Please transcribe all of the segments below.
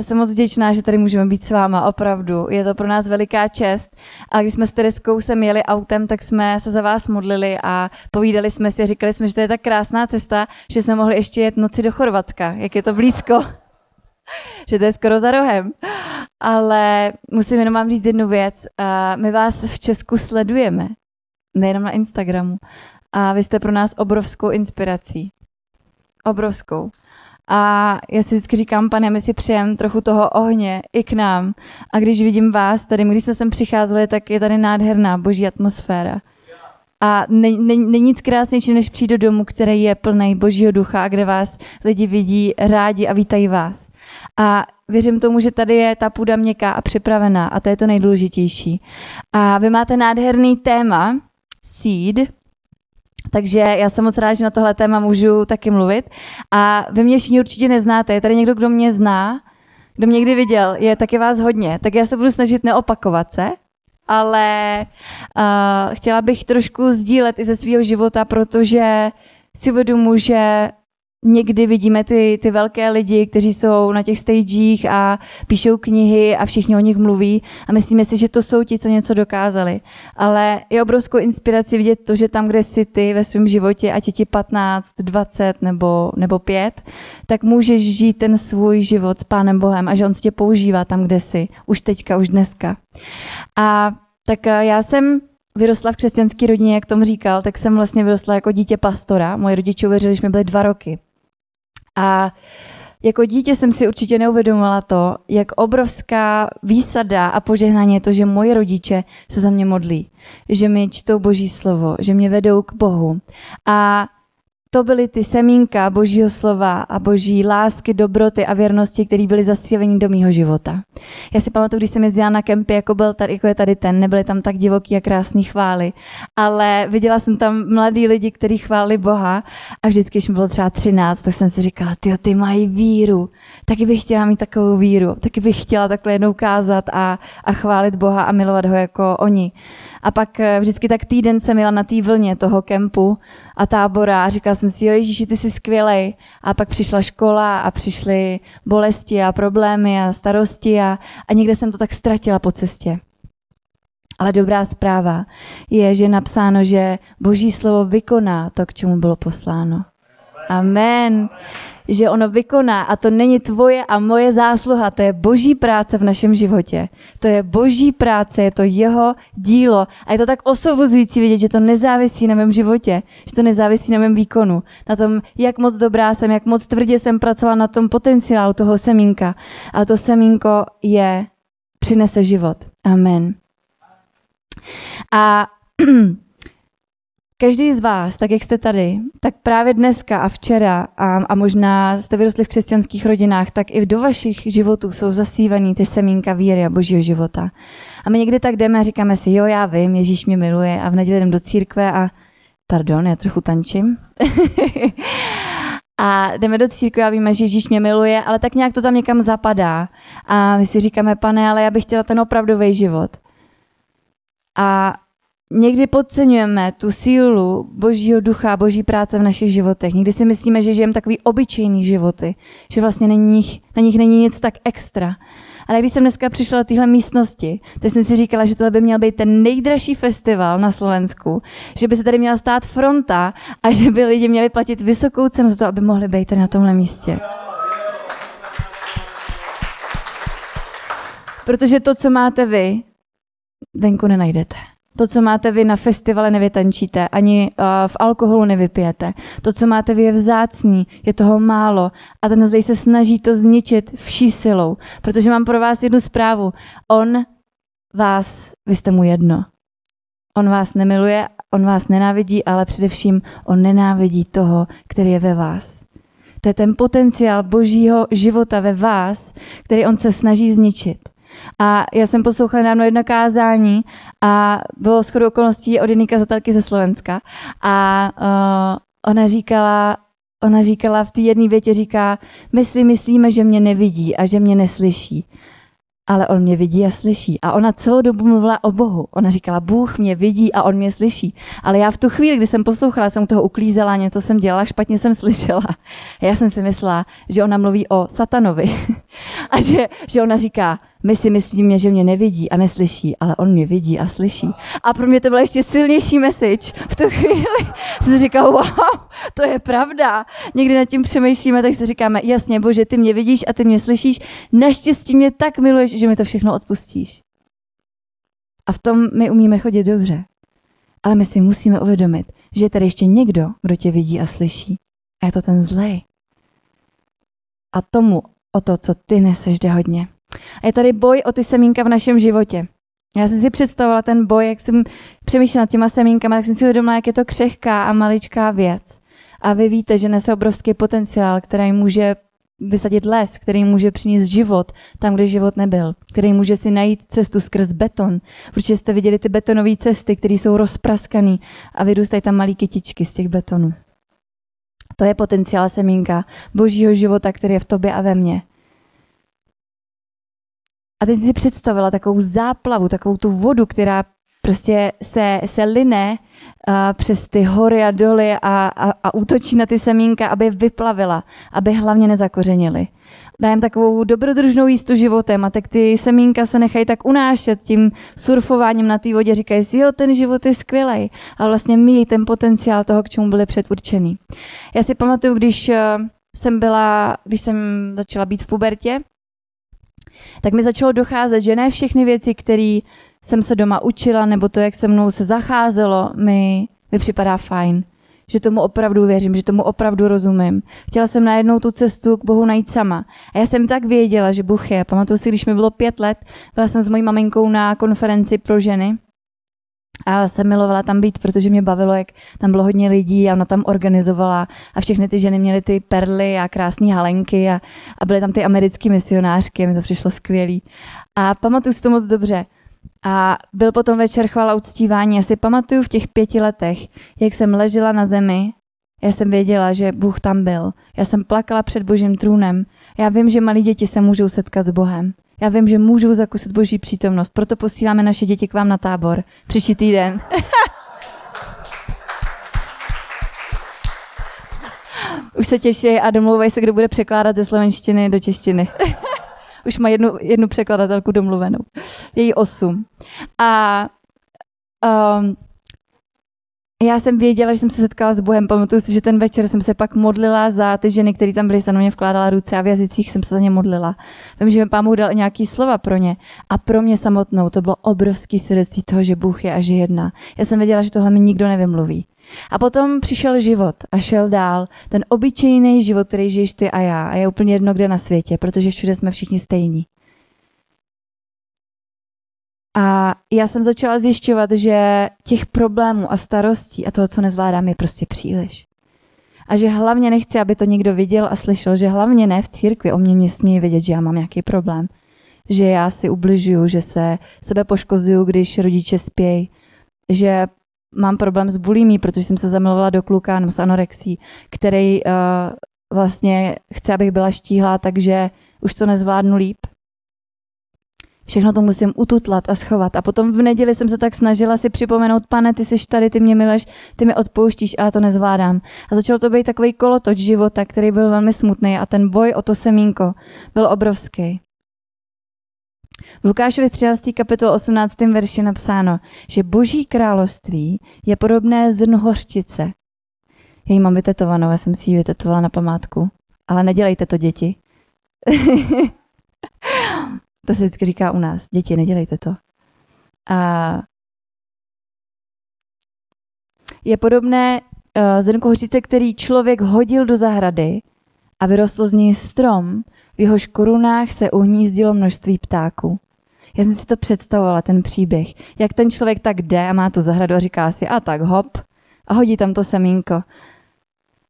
Já jsem moc vděčná, že tady můžeme být s váma, opravdu. Je to pro nás veliká čest. A když jsme s Tereskou sem jeli autem, tak jsme se za vás modlili a povídali jsme si říkali jsme, že to je tak krásná cesta, že jsme mohli ještě jet noci do Chorvatska, jak je to blízko. že to je skoro za rohem. Ale musím jenom vám říct jednu věc. My vás v Česku sledujeme, nejenom na Instagramu. A vy jste pro nás obrovskou inspirací. Obrovskou. A já si vždycky říkám, pane, my si přejeme trochu toho ohně i k nám. A když vidím vás tady, když jsme sem přicházeli, tak je tady nádherná boží atmosféra. A není ne, nic krásnější, než přijít do domu, který je plný božího ducha a kde vás lidi vidí rádi a vítají vás. A věřím tomu, že tady je ta půda měkká a připravená a to je to nejdůležitější. A vy máte nádherný téma, seed, takže já jsem moc ráda, že na tohle téma můžu taky mluvit. A vy mě všichni určitě neznáte. Je tady někdo, kdo mě zná, kdo mě někdy viděl, je taky vás hodně. Tak já se budu snažit neopakovat se, ale uh, chtěla bych trošku sdílet i ze svého života, protože si uvědomuji, že někdy vidíme ty, ty velké lidi, kteří jsou na těch stagech a píšou knihy a všichni o nich mluví a myslíme si, že to jsou ti, co něco dokázali. Ale je obrovskou inspirací vidět to, že tam, kde jsi ty ve svém životě, ať je ti 15, 20 nebo, nebo 5, tak můžeš žít ten svůj život s Pánem Bohem a že On tě používá tam, kde jsi. Už teďka, už dneska. A tak eh, já jsem vyrostla v křesťanské rodině, jak Tom říkal, tak jsem vlastně vyrostla jako dítě pastora. Moje rodiče uvěřili, že mi byly dva roky. A jako dítě jsem si určitě neuvědomovala to, jak obrovská výsada a požehnání je to, že moje rodiče se za mě modlí, že mi čtou boží slovo, že mě vedou k Bohu. A to byly ty semínka božího slova a boží lásky, dobroty a věrnosti, které byly zasíleny do mýho života. Já si pamatuju, když jsem jezdila na kempy, jako, byl tady, jako je tady ten, nebyly tam tak divoký a krásný chvály, ale viděla jsem tam mladí lidi, kteří chválili Boha a vždycky, když mi bylo třeba 13, tak jsem si říkala, ty ty mají víru, taky bych chtěla mít takovou víru, taky bych chtěla takhle jednou kázat a, a chválit Boha a milovat ho jako oni. A pak eh, vždycky tak týden jsem jela na té vlně toho kempu a tábora a říkala jsem si, jo Ježíši, ty jsi skvělej. A pak přišla škola a přišly bolesti a problémy a starosti a, a někde jsem to tak ztratila po cestě. Ale dobrá zpráva je, že je napsáno, že Boží slovo vykoná to, k čemu bylo posláno. Amen že ono vykoná a to není tvoje a moje zásluha, to je boží práce v našem životě. To je boží práce, je to jeho dílo a je to tak osobozující vidět, že to nezávisí na mém životě, že to nezávisí na mém výkonu, na tom, jak moc dobrá jsem, jak moc tvrdě jsem pracovala na tom potenciálu toho semínka. Ale to semínko je, přinese život. Amen. A Každý z vás, tak jak jste tady, tak právě dneska a včera a, a možná jste vyrostli v křesťanských rodinách, tak i do vašich životů jsou zasívaný ty semínka víry a božího života. A my někdy tak jdeme a říkáme si, jo, já vím, Ježíš mě miluje a v neděli jdem do církve a pardon, já trochu tančím. a jdeme do církve a víme, že Ježíš mě miluje, ale tak nějak to tam někam zapadá. A my si říkáme, pane, ale já bych chtěla ten opravdový život. A Někdy podceňujeme tu sílu božího ducha, boží práce v našich životech. Někdy si myslíme, že žijeme takový obyčejný životy, že vlastně na nich, na nich není nic tak extra. Ale když jsem dneska přišla do téhle místnosti, tak jsem si říkala, že tohle by měl být ten nejdražší festival na Slovensku, že by se tady měla stát fronta a že by lidi měli platit vysokou cenu za to, aby mohli být tady na tomhle místě. Protože to, co máte vy, venku nenajdete. To, co máte vy na festivale, nevytančíte, ani uh, v alkoholu nevypijete. To, co máte vy, je vzácný, je toho málo. A ten zde se snaží to zničit vší silou. Protože mám pro vás jednu zprávu. On vás, vy jste mu jedno. On vás nemiluje, on vás nenávidí, ale především on nenávidí toho, který je ve vás. To je ten potenciál božího života ve vás, který on se snaží zničit. A já jsem poslouchala nedávno jedno kázání a bylo shodou okolností od jedné kazatelky ze Slovenska. A uh, ona říkala, ona říkala v té jedné větě, říká, my si myslíme, že mě nevidí a že mě neslyší. ale on mě vidí a slyší. A ona celou dobu mluvila o Bohu. Ona říkala, Bůh mě vidí a on mě slyší. Ale já v tu chvíli, kdy jsem poslouchala, jsem toho uklízela, něco jsem dělala, špatně jsem slyšela. Já jsem si myslela, že ona mluví o satanovi. a že, že ona říká, my si myslíme, že mě nevidí a neslyší, ale on mě vidí a slyší. A pro mě to byl ještě silnější message. V tu chvíli jsem si říkal, wow, to je pravda. Někdy nad tím přemýšlíme, tak si říkáme, jasně, bože, ty mě vidíš a ty mě slyšíš, naštěstí mě tak miluješ, že mi to všechno odpustíš. A v tom my umíme chodit dobře. Ale my si musíme uvědomit, že je tady ještě někdo, kdo tě vidí a slyší. A je to ten zlej. A tomu o to, co ty neseš, jde hodně. A je tady boj o ty semínka v našem životě. Já jsem si představovala ten boj, jak jsem přemýšlela těma semínkama, tak jsem si uvědomila, jak je to křehká a maličká věc. A vy víte, že nese obrovský potenciál, který může vysadit les, který může přinést život tam, kde život nebyl, který může si najít cestu skrz beton. Protože jste viděli ty betonové cesty, které jsou rozpraskané a vyrůstají tam malé kytičky z těch betonů. To je potenciál semínka božího života, který je v tobě a ve mně. A teď si představila takovou záplavu, takovou tu vodu, která prostě se, se line uh, přes ty hory a doly a, a, a útočí na ty semínka, aby vyplavila, aby hlavně nezakořenily. Dajem takovou dobrodružnou jístu životem a tak ty semínka se nechají tak unášet tím surfováním na té vodě. Říkají si, jo, ten život je skvělý, ale vlastně míjí ten potenciál toho, k čemu byly předurčený. Já si pamatuju, když jsem byla, když jsem začala být v pubertě, tak mi začalo docházet, že ne všechny věci, které jsem se doma učila, nebo to, jak se mnou se zacházelo, mi, mi připadá fajn. Že tomu opravdu věřím, že tomu opravdu rozumím. Chtěla jsem najednou tu cestu k Bohu najít sama. A já jsem tak věděla, že Bůh je. Pamatuju si, když mi bylo pět let, byla jsem s mojí maminkou na konferenci pro ženy a jsem milovala tam být, protože mě bavilo, jak tam bylo hodně lidí a ona tam organizovala a všechny ty ženy měly ty perly a krásné halenky a, a byly tam ty americké misionářky, mi to přišlo skvělý. A pamatuju si to moc dobře. A byl potom večer chvala uctívání. Já si pamatuju v těch pěti letech, jak jsem ležela na zemi, já jsem věděla, že Bůh tam byl. Já jsem plakala před božím trůnem. Já vím, že malí děti se můžou setkat s Bohem. Já vím, že můžou zakusit boží přítomnost, proto posíláme naše děti k vám na tábor příští týden. Už se těší a domluvají se, kdo bude překládat ze slovenštiny do češtiny. Už má jednu, jednu překladatelku domluvenou. Její osm. A um, já jsem věděla, že jsem se setkala s Bohem. Pamatuju si, že ten večer jsem se pak modlila za ty ženy, které tam byly, se na mě vkládala ruce a v jazycích jsem se za ně modlila. Vím, že mi pán Bůh dal nějaký slova pro ně. A pro mě samotnou to bylo obrovský svědectví toho, že Bůh je a že jedná. Já jsem věděla, že tohle mi nikdo nevymluví. A potom přišel život a šel dál. Ten obyčejný život, který žiješ ty a já. A je úplně jedno, kde na světě, protože všude jsme všichni stejní. A já jsem začala zjišťovat, že těch problémů a starostí a toho, co nezvládám, je prostě příliš. A že hlavně nechci, aby to někdo viděl a slyšel, že hlavně ne v církvi o mě smějí vidět, že já mám nějaký problém. Že já si ubližuju, že se sebe poškozuju, když rodiče spějí. Že mám problém s bulimí, protože jsem se zamilovala do kluka s anorexí, který uh, vlastně chce, abych byla štíhlá, takže už to nezvládnu líp Všechno to musím ututlat a schovat. A potom v neděli jsem se tak snažila si připomenout, pane, ty jsi tady, ty mě miluješ, ty mi odpouštíš, ale to nezvládám. A začalo to být takový kolotoč života, který byl velmi smutný a ten boj o to semínko byl obrovský. V Lukášovi 13. kapitol 18. verši napsáno, že boží království je podobné zrnu hořčice. Já ji mám vytetovanou, já jsem si ji vytetovala na památku. Ale nedělejte to, děti. To se vždycky říká u nás. Děti, nedělejte to. A je podobné uh, zrnko hořice, který člověk hodil do zahrady a vyrostl z něj strom, v jehož korunách se uhnízdilo množství ptáků. Já jsem si to představovala, ten příběh. Jak ten člověk tak jde a má tu zahradu a říká si, a tak hop, a hodí tam to semínko.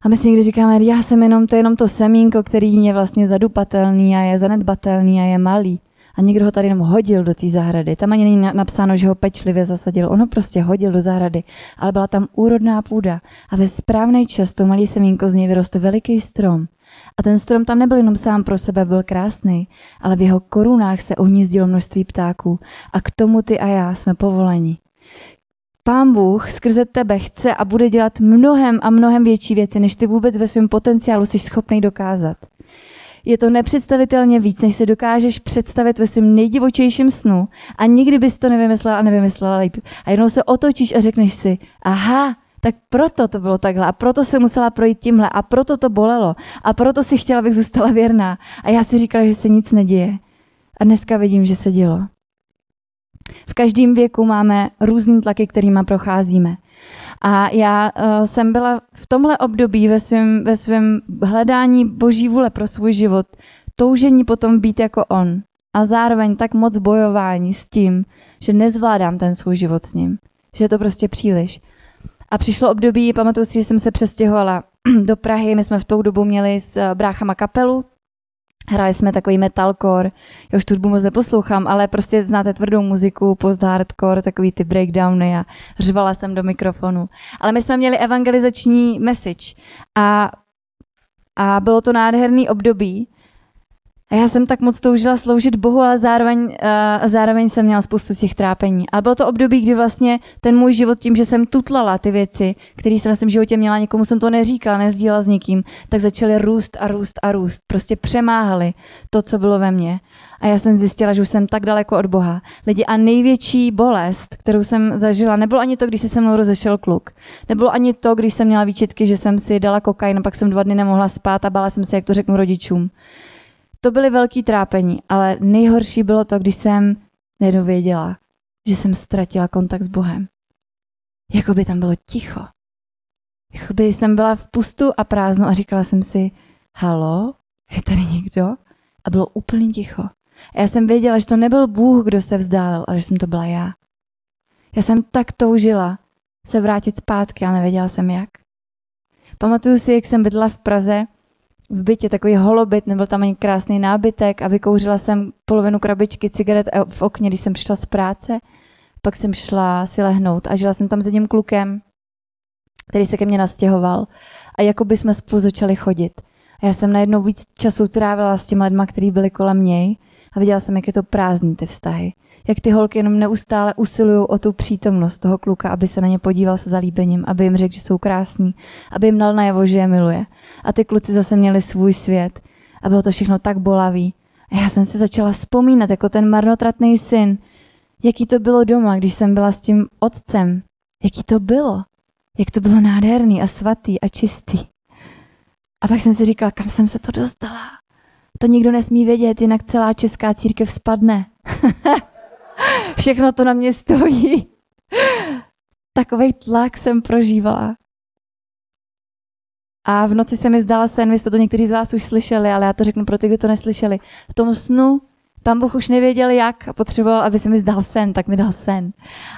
A my si někdy říkáme, já jsem jenom to, jenom to semínko, který je vlastně zadupatelný a je zanedbatelný a je malý a někdo ho tady jenom hodil do té zahrady. Tam ani není napsáno, že ho pečlivě zasadil. On ho prostě hodil do zahrady, ale byla tam úrodná půda a ve správný čas to malý semínko z něj vyroste veliký strom A ten strom tam nebyl jenom sám pro sebe, byl krásný, ale v jeho korunách se ohnízdilo množství ptáků. A k tomu ty a já jsme povoleni. Pán Bůh skrze tebe chce a bude dělat mnohem a mnohem větší věci, než ty vůbec ve svém potenciálu jsi schopný dokázat. Je to nepředstavitelně víc, než si dokážeš představit ve svém nejdivočejším snu a nikdy bys to nevymyslela a nevymyslela líp. A jednou se otočíš a řekneš si, aha, tak proto to bylo takhle a proto se musela projít tímhle a proto to bolelo a proto si chtěla, abych zůstala věrná. A já si říkala, že se nic neděje. A dneska vidím, že se dělo. V každém věku máme různý tlaky, kterými procházíme. A já uh, jsem byla v tomhle období ve svém ve svém hledání boží vůle pro svůj život, toužení potom být jako on. A zároveň tak moc bojování s tím, že nezvládám ten svůj život s ním. Že je to prostě příliš. A přišlo období, pamatuju si, že jsem se přestěhovala do Prahy, my jsme v tou dobu měli s eh, bráchama kapelu, Hráli jsme takový metalcore, já už tu hudbu moc neposlouchám, ale prostě znáte tvrdou muziku, post-hardcore, takový ty breakdowny a řvala jsem do mikrofonu. Ale my jsme měli evangelizační message a, a bylo to nádherný období, a já jsem tak moc toužila sloužit Bohu, ale zároveň, uh, zároveň jsem měla spoustu těch trápení. A bylo to období, kdy vlastně ten můj život tím, že jsem tutlala ty věci, které jsem ve svém životě měla, někomu jsem to neříkala, nezdílela s nikým, tak začaly růst a růst a růst. Prostě přemáhaly to, co bylo ve mně. A já jsem zjistila, že už jsem tak daleko od Boha. Lidi a největší bolest, kterou jsem zažila, nebylo ani to, když se se mnou rozešel kluk. Nebylo ani to, když jsem měla výčitky, že jsem si dala kokain a pak jsem dva dny nemohla spát a bála jsem se, jak to řeknu rodičům. To byly velký trápení, ale nejhorší bylo to, když jsem nedověděla, že jsem ztratila kontakt s Bohem. Jako by tam bylo ticho. Jako by jsem byla v pustu a prázdnu a říkala jsem si, halo, je tady někdo? A bylo úplně ticho. A já jsem věděla, že to nebyl Bůh, kdo se vzdálil, ale že jsem to byla já. Já jsem tak toužila se vrátit zpátky a nevěděla jsem jak. Pamatuju si, jak jsem bydla v Praze v bytě takový holobyt, nebyl tam ani krásný nábytek a vykouřila jsem polovinu krabičky cigaret v okně, když jsem přišla z práce. Pak jsem šla si lehnout a žila jsem tam s jedním klukem, který se ke mně nastěhoval. A jako by jsme spolu začali chodit. A já jsem najednou víc času trávila s těmi lidmi, kteří byli kolem něj a viděla jsem, jak je to prázdný ty vztahy jak ty holky jenom neustále usilují o tu přítomnost toho kluka, aby se na ně podíval se zalíbením, aby jim řekl, že jsou krásní, aby jim dal najevo, že je miluje. A ty kluci zase měli svůj svět a bylo to všechno tak bolavý. A já jsem se začala vzpomínat jako ten marnotratný syn, jaký to bylo doma, když jsem byla s tím otcem. Jaký to bylo. Jak to bylo nádherný a svatý a čistý. A pak jsem si říkala, kam jsem se to dostala. To nikdo nesmí vědět, jinak celá česká církev spadne. Všechno to na mě stojí. Takový tlak jsem prožívala. A v noci se mi zdala sen, vy jste to někteří z vás už slyšeli, ale já to řeknu pro ty, kdo to neslyšeli. V tom snu Pán Bůh už nevěděl jak a potřeboval, aby se mi zdal sen, tak mi dal sen.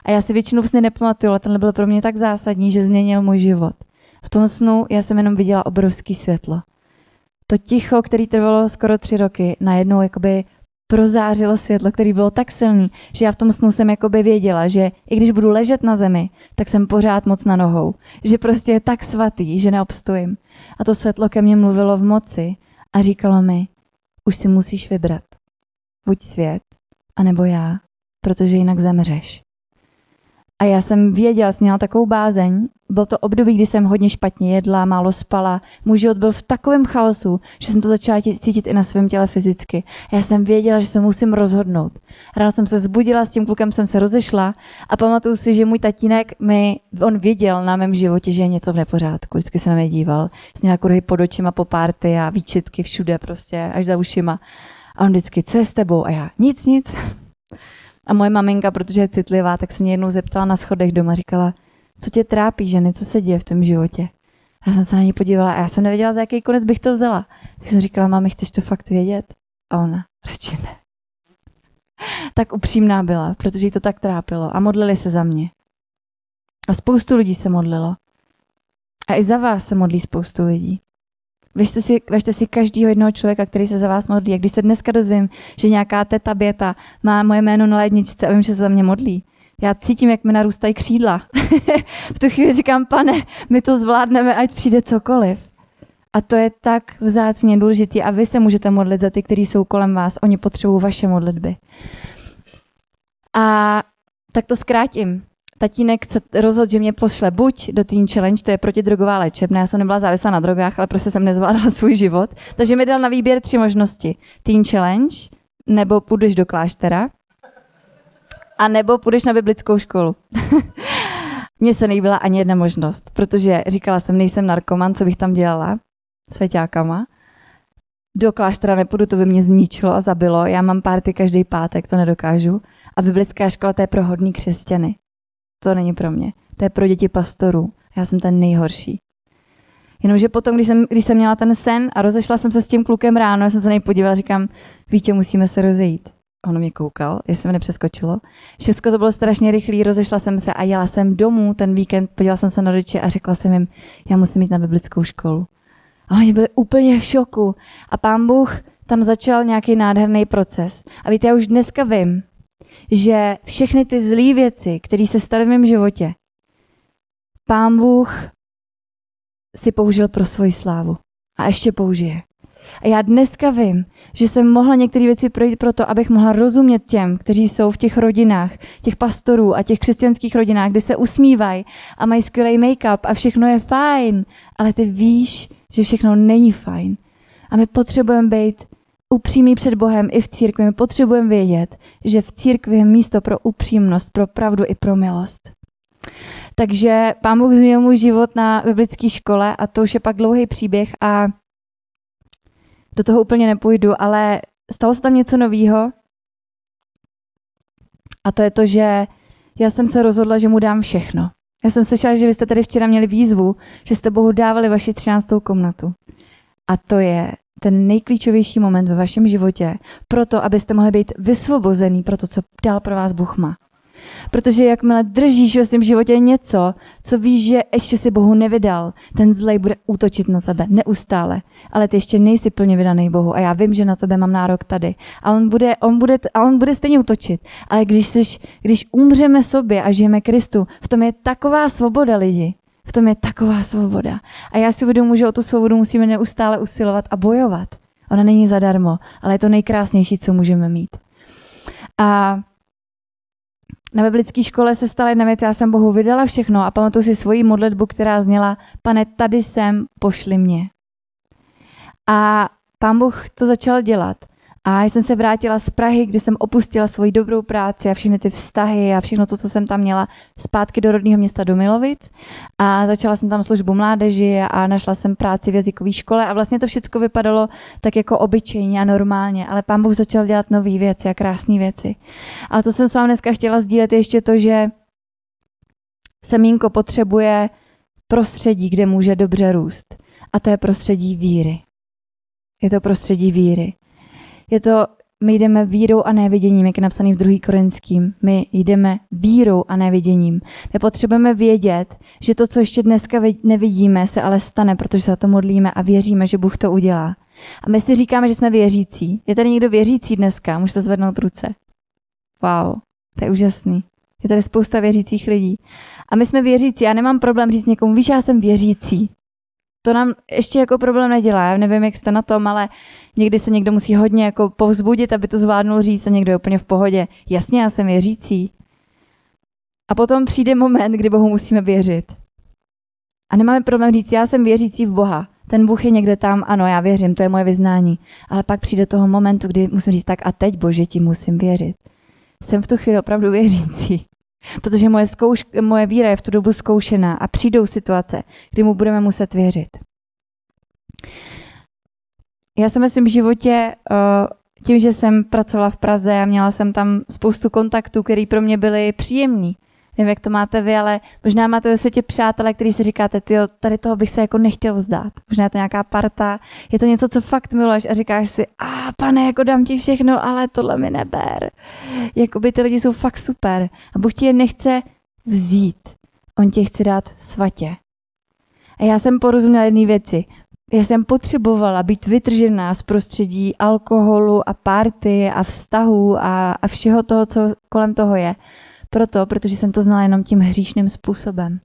A já si většinou sny nepamatuju, ale tenhle byl pro mě tak zásadní, že změnil můj život. V tom snu já jsem jenom viděla obrovský světlo. To ticho, který trvalo skoro tři roky, najednou jakoby prozářilo světlo, který bylo tak silný, že já v tom snu jsem jakoby věděla, že i když budu ležet na zemi, tak jsem pořád moc na nohou. Že prostě je tak svatý, že neobstojím. A to světlo ke mně mluvilo v moci a říkalo mi, už si musíš vybrat. Buď svět, anebo já, protože jinak zemřeš. A já jsem věděla, jsem měla takovou bázeň. Byl to období, kdy jsem hodně špatně jedla, málo spala. Můj život byl v takovém chaosu, že jsem to začala cítit i na svém těle fyzicky. A já jsem věděla, že se musím rozhodnout. Ráno jsem se zbudila, s tím klukem jsem se rozešla a pamatuju si, že můj tatínek mi, on věděl na mém životě, že je něco v nepořádku. Vždycky se na mě díval. S nějakou kruhy pod očima po párty a výčitky všude prostě, až za ušima. A on vždycky, co je s tebou? A já, nic, nic. A moje maminka, protože je citlivá, tak se mě jednou zeptala na schodech doma, říkala, co tě trápí, ženy, co se děje v tom životě. Já jsem se na ní podívala a já jsem nevěděla, za jaký konec bych to vzala. Tak jsem říkala, mami, chceš to fakt vědět? A ona, radši ne. tak upřímná byla, protože jí to tak trápilo a modlili se za mě. A spoustu lidí se modlilo. A i za vás se modlí spoustu lidí. Věřte si, věřte si každého jednoho člověka, který se za vás modlí. A když se dneska dozvím, že nějaká teta Běta má moje jméno na ledničce a vím, že se za mě modlí, já cítím, jak mi narůstají křídla. v tu chvíli říkám, pane, my to zvládneme, ať přijde cokoliv. A to je tak vzácně důležitý a vy se můžete modlit za ty, kteří jsou kolem vás. Oni potřebují vaše modlitby. A tak to zkrátím. Tatínek se rozhodl, že mě pošle buď do Teen Challenge, to je protidrogová léčebna, já jsem nebyla závislá na drogách, ale prostě jsem nezvládala svůj život. Takže mi dal na výběr tři možnosti. Teen Challenge, nebo půjdeš do kláštera, a nebo půjdeš na biblickou školu. Mně se nejbyla ani jedna možnost, protože říkala jsem, nejsem narkoman, co bych tam dělala s feťákama. Do kláštera nepůjdu, to by mě zničilo a zabilo. Já mám párty každý pátek, to nedokážu. A biblická škola to je pro hodný křesťany. To není pro mě. To je pro děti pastorů. Já jsem ten nejhorší. Jenomže potom, když jsem, když jsem měla ten sen a rozešla jsem se s tím klukem ráno, já jsem se na něj podívala, říkám, Vítě, musíme se rozejít. Ono mě koukal, jestli mi nepřeskočilo. Všechno to bylo strašně rychlé, rozešla jsem se a jela jsem domů ten víkend, podívala jsem se na rodiče a řekla jsem jim, já musím jít na biblickou školu. A oni byli úplně v šoku. A pán Bůh tam začal nějaký nádherný proces. A víte, já už dneska vím, že všechny ty zlé věci, které se staly v mém životě, pán Bůh si použil pro svoji slávu. A ještě použije. A já dneska vím, že jsem mohla některé věci projít proto, abych mohla rozumět těm, kteří jsou v těch rodinách, těch pastorů a těch křesťanských rodinách, kde se usmívají a mají skvělý make-up a všechno je fajn, ale ty víš, že všechno není fajn. A my potřebujeme být upřímný před Bohem i v církvi. My potřebujeme vědět, že v církvi je místo pro upřímnost, pro pravdu i pro milost. Takže pán Bůh změnil můj život na biblické škole a to už je pak dlouhý příběh a do toho úplně nepůjdu, ale stalo se tam něco nového a to je to, že já jsem se rozhodla, že mu dám všechno. Já jsem slyšela, že vy jste tady včera měli výzvu, že jste Bohu dávali vaši 13. komnatu. A to je ten nejklíčovější moment ve vašem životě, proto, abyste mohli být vysvobozený pro to, co dál pro vás Bůh má. Protože jakmile držíš ve svém životě něco, co víš, že ještě si Bohu nevydal, ten zlej bude útočit na tebe neustále. Ale ty ještě nejsi plně vydaný Bohu a já vím, že na tebe mám nárok tady. A on bude, on bude, a on bude stejně útočit. Ale když, jsi, když umřeme sobě a žijeme Kristu, v tom je taková svoboda lidi. V tom je taková svoboda. A já si uvědomuji, že o tu svobodu musíme neustále usilovat a bojovat. Ona není zadarmo, ale je to nejkrásnější, co můžeme mít. A na biblické škole se stala jedna věc, já jsem Bohu vydala všechno a pamatuju si svoji modlitbu, která zněla, pane, tady jsem, pošli mě. A pán Bůh to začal dělat. A jsem se vrátila z Prahy, kde jsem opustila svoji dobrou práci a všechny ty vztahy a všechno co jsem tam měla, zpátky do rodného města do Milovic. A začala jsem tam službu mládeži a našla jsem práci v jazykové škole a vlastně to všechno vypadalo tak jako obyčejně a normálně, ale pán Bůh začal dělat nové věci a krásné věci. A to jsem s vámi dneska chtěla sdílet ještě to, že semínko potřebuje prostředí, kde může dobře růst. A to je prostředí víry. Je to prostředí víry. Je to, my jdeme vírou a neviděním, jak je napsaný v 2. Korinským. My jdeme vírou a neviděním. My potřebujeme vědět, že to, co ještě dneska nevidíme, se ale stane, protože se za to modlíme a věříme, že Bůh to udělá. A my si říkáme, že jsme věřící. Je tady někdo věřící dneska? Můžete zvednout ruce. Wow, to je úžasný. Je tady spousta věřících lidí. A my jsme věřící. Já nemám problém říct někomu, víš, já jsem věřící to nám ještě jako problém nedělá. Já nevím, jak jste na tom, ale někdy se někdo musí hodně jako povzbudit, aby to zvládnul říct a někdo je úplně v pohodě. Jasně, já jsem věřící. A potom přijde moment, kdy Bohu musíme věřit. A nemáme problém říct, já jsem věřící v Boha. Ten Bůh je někde tam, ano, já věřím, to je moje vyznání. Ale pak přijde toho momentu, kdy musím říct, tak a teď, Bože, ti musím věřit. Jsem v tu chvíli opravdu věřící. Protože moje, zkouš, moje víra je v tu dobu zkoušená a přijdou situace, kdy mu budeme muset věřit. Já jsem ve svém životě, eh, tím, že jsem pracovala v Praze a měla jsem tam spoustu kontaktů, které pro mě byly příjemný, Nevím, jak to máte vy, ale možná máte ve světě přátelé, který si říkáte, ty tady toho bych se jako nechtěl vzdát. Možná je to nějaká parta, je to něco, co fakt miluješ a říkáš si, a pane, jako dám ti všechno, ale tohle mi neber. Jakoby ty lidi jsou fakt super. A Bůh ti je nechce vzít, on ti chce dát svatě. A já jsem porozuměla jedné věci. Já jsem potřebovala být vytržená z prostředí alkoholu a party a vztahů a, a všeho toho, co kolem toho je proto, protože jsem to znala jenom tím hříšným způsobem.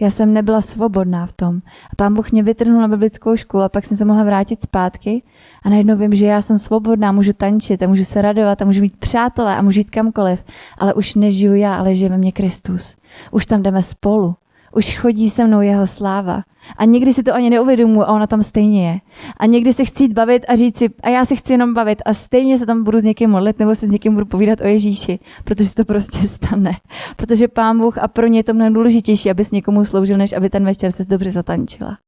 Já jsem nebyla svobodná v tom. A pán Bůh mě vytrhnul na biblickou školu a pak jsem se mohla vrátit zpátky a najednou vím, že já jsem svobodná, můžu tančit a můžu se radovat a můžu mít přátelé a můžu jít kamkoliv, ale už nežiju já, ale žije ve mně Kristus. Už tam jdeme spolu už chodí se mnou jeho sláva. A někdy si to ani neuvědomuji a ona tam stejně je. A někdy se chci bavit a říct si, a já se chci jenom bavit a stejně se tam budu s někým modlit nebo se s někým budu povídat o Ježíši, protože to prostě stane. Protože pán Bůh a pro ně je to mnohem důležitější, aby s někomu sloužil, než aby ten večer se dobře zatančila.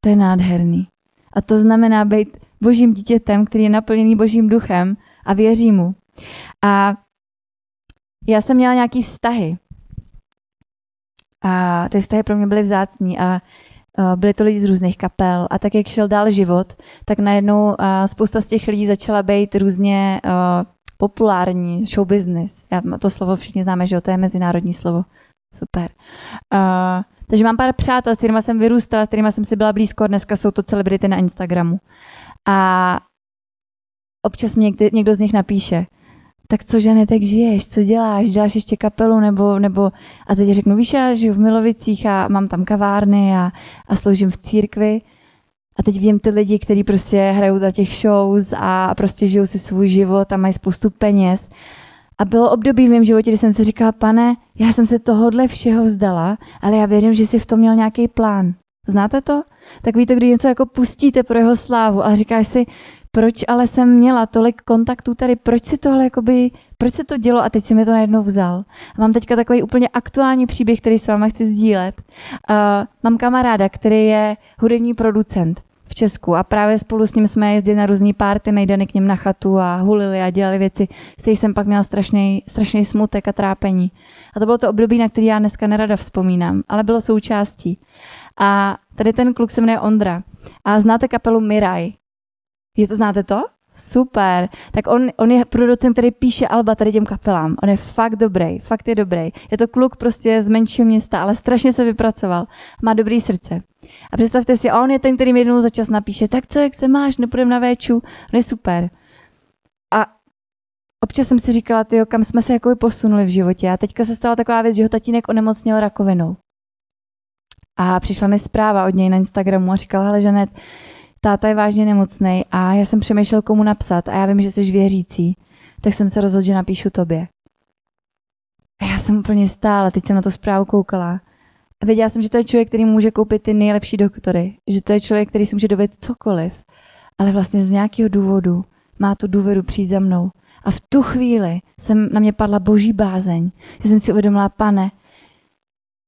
To je nádherný. A to znamená být božím dítětem, který je naplněný božím duchem a věří mu. A já jsem měla nějaký vztahy. A ty vztahy pro mě byly vzácní a byly to lidi z různých kapel a tak, jak šel dál život, tak najednou spousta z těch lidí začala být různě populární, show business. Já, to slovo všichni známe, že jo, to je mezinárodní slovo. Super. Uh, takže mám pár přátel, s kterými jsem vyrůstala, s kterými jsem si byla blízko, dneska jsou to celebrity na Instagramu. A občas mě někdo z nich napíše, tak co, Žanet, jak žiješ, co děláš, děláš ještě kapelu, nebo, nebo a teď řeknu, víš, já žiju v Milovicích a mám tam kavárny a, a sloužím v církvi a teď vím ty lidi, kteří prostě hrajou za těch shows a prostě žijou si svůj život a mají spoustu peněz. A bylo období v mém životě, kdy jsem si říkala, pane, já jsem se tohodle všeho vzdala, ale já věřím, že jsi v tom měl nějaký plán. Znáte to? Takový to, kdy něco jako pustíte pro jeho slávu a říkáš si, proč ale jsem měla tolik kontaktů tady, proč si tohle jakoby, proč se to dělo a teď si mi to najednou vzal. A mám teďka takový úplně aktuální příběh, který s váma chci sdílet. Uh, mám kamaráda, který je hudební producent v Česku a právě spolu s ním jsme jezdili na různý párty, mejdany k něm na chatu a hulili a dělali věci, z kterých jsem pak měla strašný, strašný smutek a trápení. A to bylo to období, na který já dneska nerada vzpomínám, ale bylo součástí. A tady ten kluk se jmenuje Ondra. A znáte kapelu Miraj? Je to, znáte to? Super. Tak on, on je producent, který píše alba tady těm kapelám. On je fakt dobrý, fakt je dobrý. Je to kluk prostě z menšího města, ale strašně se vypracoval. Má dobrý srdce. A představte si, on je ten, který mi jednou za čas napíše, tak co, jak se máš, nepůjdem na véču. On je super. A občas jsem si říkala, tyjo, kam jsme se jako posunuli v životě. A teďka se stala taková věc, že ho tatínek onemocněl rakovinou. A přišla mi zpráva od něj na Instagramu a říkala, hele Žanet, táta je vážně nemocný a já jsem přemýšlel, komu napsat a já vím, že jsi věřící, tak jsem se rozhodl, že napíšu tobě. A já jsem úplně stála, teď jsem na to zprávu koukala. A věděla jsem, že to je člověk, který může koupit ty nejlepší doktory, že to je člověk, který si může dovědět cokoliv, ale vlastně z nějakého důvodu má tu důvěru přijít za mnou. A v tu chvíli jsem na mě padla boží bázeň, že jsem si uvědomila, pane,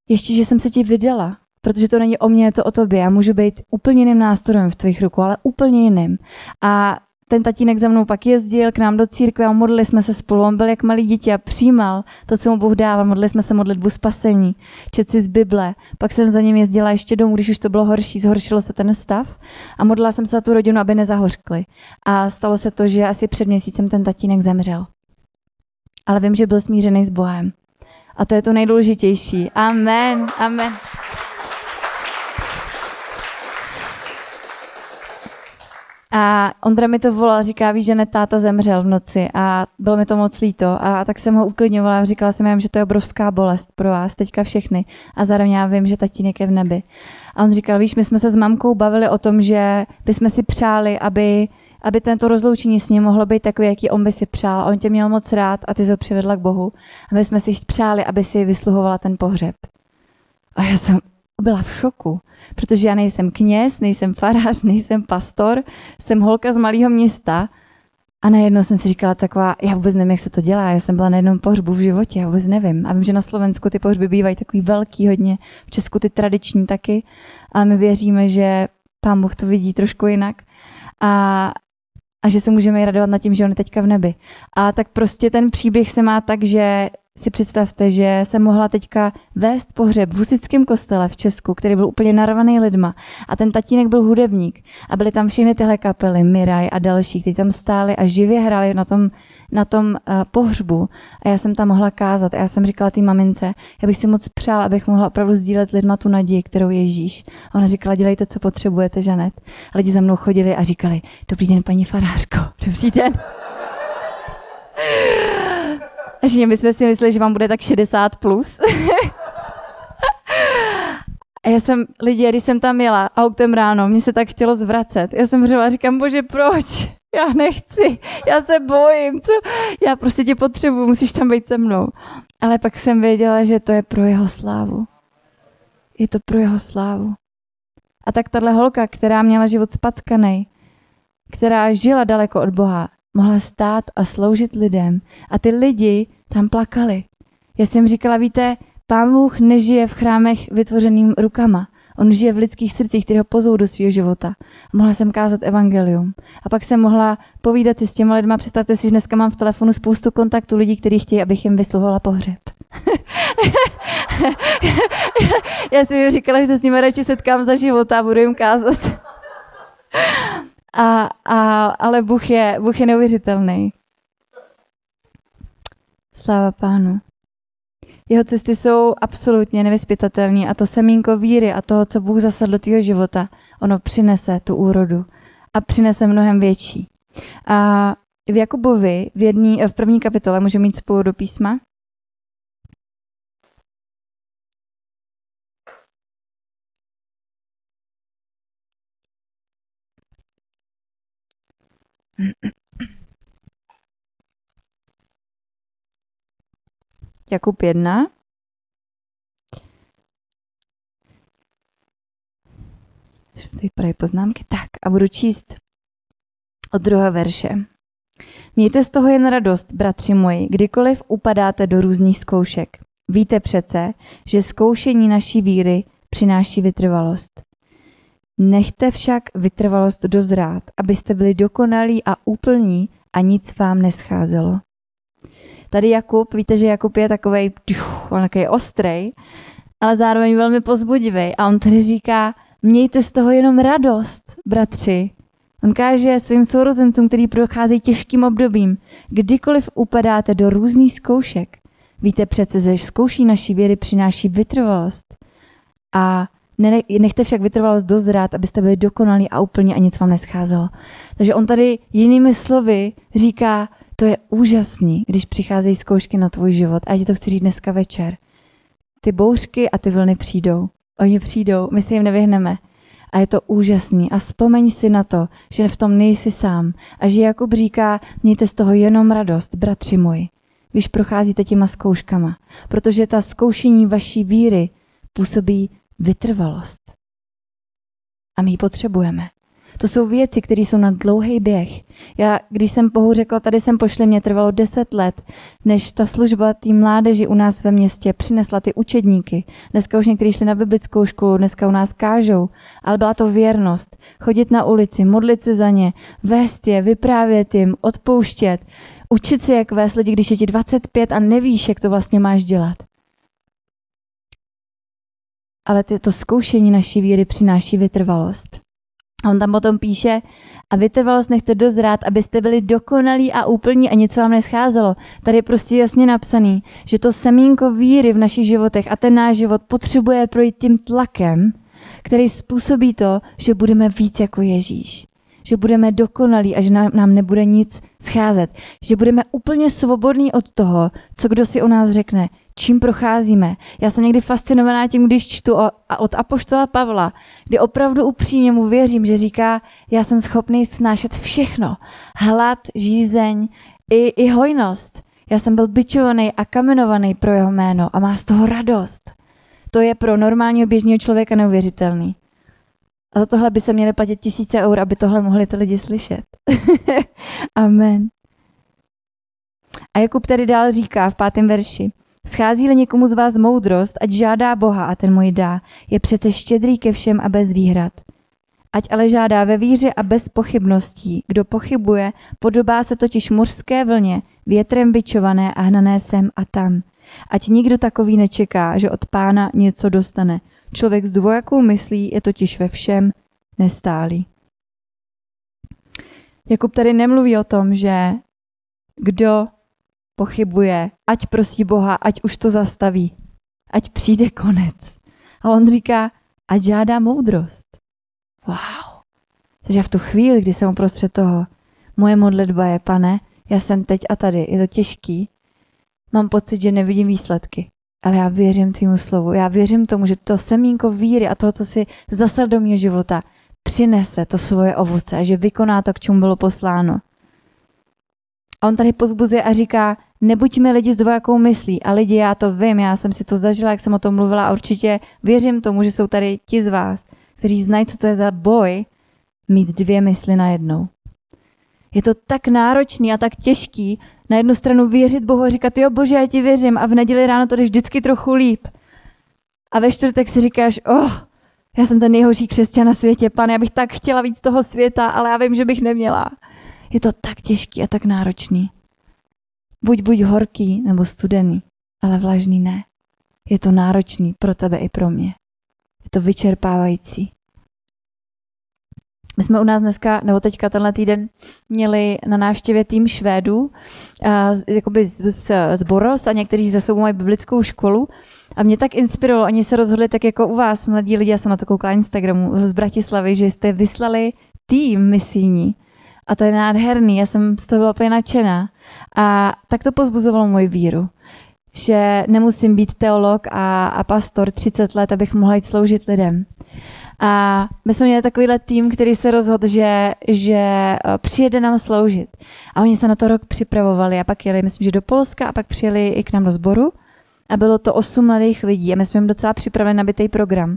ještě, že jsem se ti vydala, protože to není o mně, je to o tobě. Já můžu být úplně jiným nástrojem v tvých rukou, ale úplně jiným. A ten tatínek za mnou pak jezdil k nám do církve a modlili jsme se spolu. On byl jak malý dítě a přijímal to, co mu Bůh dával. Modlili jsme se modlitbu spasení, čet si z Bible. Pak jsem za ním jezdila ještě domů, když už to bylo horší, zhoršilo se ten stav. A modlila jsem se za tu rodinu, aby nezahořkli. A stalo se to, že asi před měsícem ten tatínek zemřel. Ale vím, že byl smířený s Bohem. A to je to nejdůležitější. Amen. Amen. A Ondra mi to volal, říká, víš, že ne, táta zemřel v noci a bylo mi to moc líto. A tak jsem ho uklidňovala a říkala jsem jim, že to je obrovská bolest pro vás, teďka všechny. A zároveň já vím, že tatínek je v nebi. A on říkal, víš, my jsme se s mamkou bavili o tom, že bychom si přáli, aby, aby tento rozloučení s ním mohlo být takový, jaký on by si přál. On tě měl moc rád a ty jsi ho přivedla k Bohu. A my jsme si přáli, aby si vysluhovala ten pohřeb. A já jsem byla v šoku, protože já nejsem kněz, nejsem farář, nejsem pastor, jsem holka z malého města a najednou jsem si říkala taková, já vůbec nevím, jak se to dělá, já jsem byla na jednom pohřbu v životě, já vůbec nevím. A vím, že na Slovensku ty pohřby bývají takový velký hodně, v Česku ty tradiční taky, ale my věříme, že pán Bůh to vidí trošku jinak. A, a že se můžeme radovat nad tím, že on je teďka v nebi. A tak prostě ten příběh se má tak, že si představte, že jsem mohla teďka vést pohřeb v husickém kostele v Česku, který byl úplně narvaný lidma. A ten tatínek byl hudebník. A byly tam všechny tyhle kapely, Miraj a další, kteří tam stáli a živě hráli na tom, na tom uh, pohřbu. A já jsem tam mohla kázat. A já jsem říkala té mamince, já bych si moc přála, abych mohla opravdu sdílet lidma tu naději, kterou Ježíš. A ona říkala, dělejte, co potřebujete, Žanet. A lidi za mnou chodili a říkali, dobrý den, paní farářko, dobrý den. Že my jsme si mysleli, že vám bude tak 60 plus. A já jsem, lidi, když jsem tam jela autem ráno, mě se tak chtělo zvracet. Já jsem řela, říkám, bože, proč? Já nechci, já se bojím, co? Já prostě tě potřebuji, musíš tam být se mnou. Ale pak jsem věděla, že to je pro jeho slávu. Je to pro jeho slávu. A tak tahle holka, která měla život spackaný, která žila daleko od Boha, mohla stát a sloužit lidem. A ty lidi tam plakali. Já jsem říkala, víte, Pán Bůh nežije v chrámech vytvořeným rukama. On žije v lidských srdcích, které ho pozou do svého života. Mohla jsem kázat evangelium. A pak jsem mohla povídat si s těma lidma. Představte si, že dneska mám v telefonu spoustu kontaktů lidí, kteří chtějí, abych jim vysluhovala pohřeb. Já jsem jim říkala, že se s nimi radši setkám za života a budu jim kázat. A, a, ale Bůh je, Bůh je neuvěřitelný. Sláva pánu. Jeho cesty jsou absolutně nevyspytatelné a to semínko víry a toho, co Bůh zasadl do tvého života, ono přinese tu úrodu a přinese mnohem větší. A v Jakubovi v, jedný, v první kapitole můžeme mít spolu do písma. Jakub 1. Tady praví poznámky. Tak a budu číst od druhého verše. Mějte z toho jen radost, bratři moji, kdykoliv upadáte do různých zkoušek. Víte přece, že zkoušení naší víry přináší vytrvalost. Nechte však vytrvalost dozrát, abyste byli dokonalí a úplní a nic vám nescházelo. Tady Jakub, víte, že Jakub je takový, on takový ostrý, ale zároveň velmi pozbudivý. A on tady říká, mějte z toho jenom radost, bratři. On káže svým sourozencům, který procházejí těžkým obdobím, kdykoliv upadáte do různých zkoušek. Víte přece, že zkouší naší věry přináší vytrvalost. A nechte však vytrvalost dozrát, abyste byli dokonalí a úplně a nic vám nescházelo. Takže on tady jinými slovy říká, to je úžasný, když přicházejí zkoušky na tvůj život. A já ti to chci říct dneska večer. Ty bouřky a ty vlny přijdou. Oni přijdou, my si jim nevyhneme. A je to úžasný. A vzpomeň si na to, že v tom nejsi sám. A že Jakub říká, mějte z toho jenom radost, bratři moji, když procházíte těma zkouškama. Protože ta zkoušení vaší víry působí vytrvalost. A my ji potřebujeme. To jsou věci, které jsou na dlouhý běh. Já, když jsem Bohu řekla, tady jsem pošli, mě trvalo deset let, než ta služba té mládeži u nás ve městě přinesla ty učedníky. Dneska už někteří šli na biblickou školu, dneska u nás kážou, ale byla to věrnost. Chodit na ulici, modlit se za ně, vést je, vyprávět jim, odpouštět, učit se, jak vést lidi, když je ti 25 a nevíš, jak to vlastně máš dělat. Ale to zkoušení naší víry přináší vytrvalost. A on tam potom píše, a vytrvalost nechte dozrát, abyste byli dokonalí a úplní a něco vám nescházelo. Tady je prostě jasně napsaný, že to semínko víry v našich životech a ten náš život potřebuje projít tím tlakem, který způsobí to, že budeme víc jako Ježíš. Že budeme dokonalí a že nám, nám nebude nic scházet. Že budeme úplně svobodní od toho, co kdo si o nás řekne čím procházíme. Já jsem někdy fascinovaná tím, když čtu o, od Apoštola Pavla, kdy opravdu upřímně mu věřím, že říká, já jsem schopný snášet všechno. Hlad, žízeň i, i hojnost. Já jsem byl byčovaný a kamenovaný pro jeho jméno a má z toho radost. To je pro normálního běžného člověka neuvěřitelný. A za tohle by se měly platit tisíce eur, aby tohle mohli ty lidi slyšet. Amen. A Jakub tady dál říká v pátém verši. Schází-li někomu z vás moudrost, ať žádá Boha a ten mu ji dá. Je přece štědrý ke všem a bez výhrad. Ať ale žádá ve víře a bez pochybností. Kdo pochybuje, podobá se totiž mořské vlně, větrem vyčované a hnané sem a tam. Ať nikdo takový nečeká, že od pána něco dostane. Člověk s dvojakou myslí je totiž ve všem nestálý. Jakub tady nemluví o tom, že kdo pochybuje, ať prosí Boha, ať už to zastaví, ať přijde konec. A on říká, ať žádá moudrost. Wow. Takže v tu chvíli, kdy jsem uprostřed toho, moje modlitba je, pane, já jsem teď a tady, je to těžký, mám pocit, že nevidím výsledky. Ale já věřím tvýmu slovu. Já věřím tomu, že to semínko víry a toho, co si zasal do mého života, přinese to svoje ovoce a že vykoná to, k čemu bylo posláno. A on tady pozbuzuje a říká, nebuďme lidi s dvojakou myslí. A lidi, já to vím, já jsem si to zažila, jak jsem o tom mluvila a určitě věřím tomu, že jsou tady ti z vás, kteří znají, co to je za boj, mít dvě mysli najednou. Je to tak náročný a tak těžký na jednu stranu věřit Bohu a říkat, jo bože, já ti věřím a v neděli ráno to jde vždycky trochu líp. A ve čtvrtek si říkáš, oh, já jsem ten nejhorší křesťan na světě, pane, já bych tak chtěla víc toho světa, ale já vím, že bych neměla. Je to tak těžký a tak náročný. Buď buď horký nebo studený, ale vlažný ne. Je to náročný pro tebe i pro mě. Je to vyčerpávající. My jsme u nás dneska, nebo teďka tenhle týden, měli na návštěvě tým Švédů, jakoby z, z, z Boros a někteří za sebou mají biblickou školu. A mě tak inspirovalo, oni se rozhodli tak jako u vás, mladí lidi, já jsem na to koukala Instagramu z Bratislavy, že jste vyslali tým misijní. A to je nádherný, já jsem z toho byla úplně nadšená. A tak to pozbuzovalo moji víru že nemusím být teolog a, a pastor 30 let, abych mohla jít sloužit lidem. A my jsme měli takovýhle tým, který se rozhodl, že, že eh, přijede nám sloužit. A oni se na to rok připravovali a pak jeli, myslím, že do Polska a pak přijeli i k nám do sboru. A bylo to osm mladých lidí a my jsme jim docela připravili nabitý program.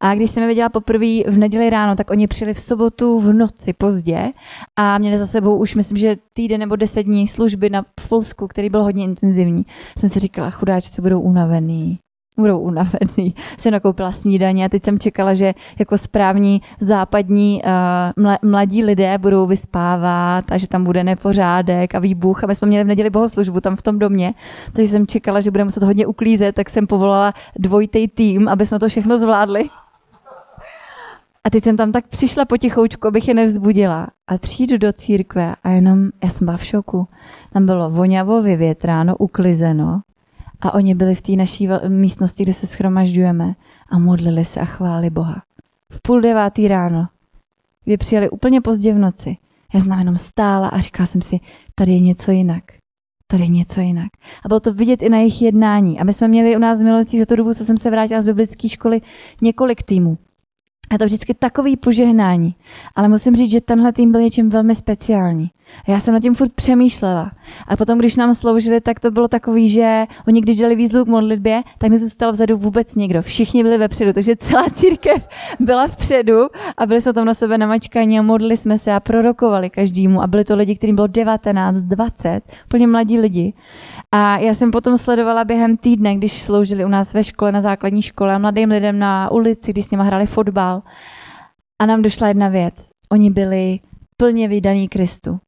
A když jsem je viděla poprvé v neděli ráno, tak oni přijeli v sobotu v noci pozdě a měli za sebou už, myslím, že týden nebo deset dní služby na Polsku, který byl hodně intenzivní. Jsem si říkala, chudáčci budou unavený budou unavený. Jsem nakoupila snídaně a teď jsem čekala, že jako správní západní uh, mladí lidé budou vyspávat a že tam bude nepořádek a výbuch. A my jsme měli v neděli bohoslužbu tam v tom domě, takže jsem čekala, že budeme muset hodně uklízet, tak jsem povolala dvojitý tým, aby jsme to všechno zvládli. A teď jsem tam tak přišla potichoučku, abych je nevzbudila. A přijdu do církve a jenom, já jsem byla v šoku. Tam bylo voňavo, vyvětráno, uklizeno a oni byli v té naší místnosti, kde se schromažďujeme a modlili se a chváli Boha. V půl devátý ráno, kdy přijeli úplně pozdě v noci, já jsem jenom stála a říkala jsem si, tady je něco jinak. Tady je něco jinak. A bylo to vidět i na jejich jednání. A my jsme měli u nás v Milovicích za tu dobu, co jsem se vrátila z biblické školy, několik týmů. A to vždycky takový požehnání. Ale musím říct, že tenhle tým byl něčím velmi speciální. A já jsem nad tím furt přemýšlela. A potom, když nám sloužili, tak to bylo takový, že oni, když dali výzvu k modlitbě, tak nezůstal vzadu vůbec nikdo. Všichni byli vepředu, takže celá církev byla vpředu a byli jsme tam na sebe namačkaní a modlili jsme se a prorokovali každému. A byli to lidi, kterým bylo 19, 20, plně mladí lidi. A já jsem potom sledovala během týdne, když sloužili u nás ve škole, na základní škole, mladým lidem na ulici, když s nimi hráli fotbal. A nám došla jedna věc. Oni byli plně vydaní Kristu.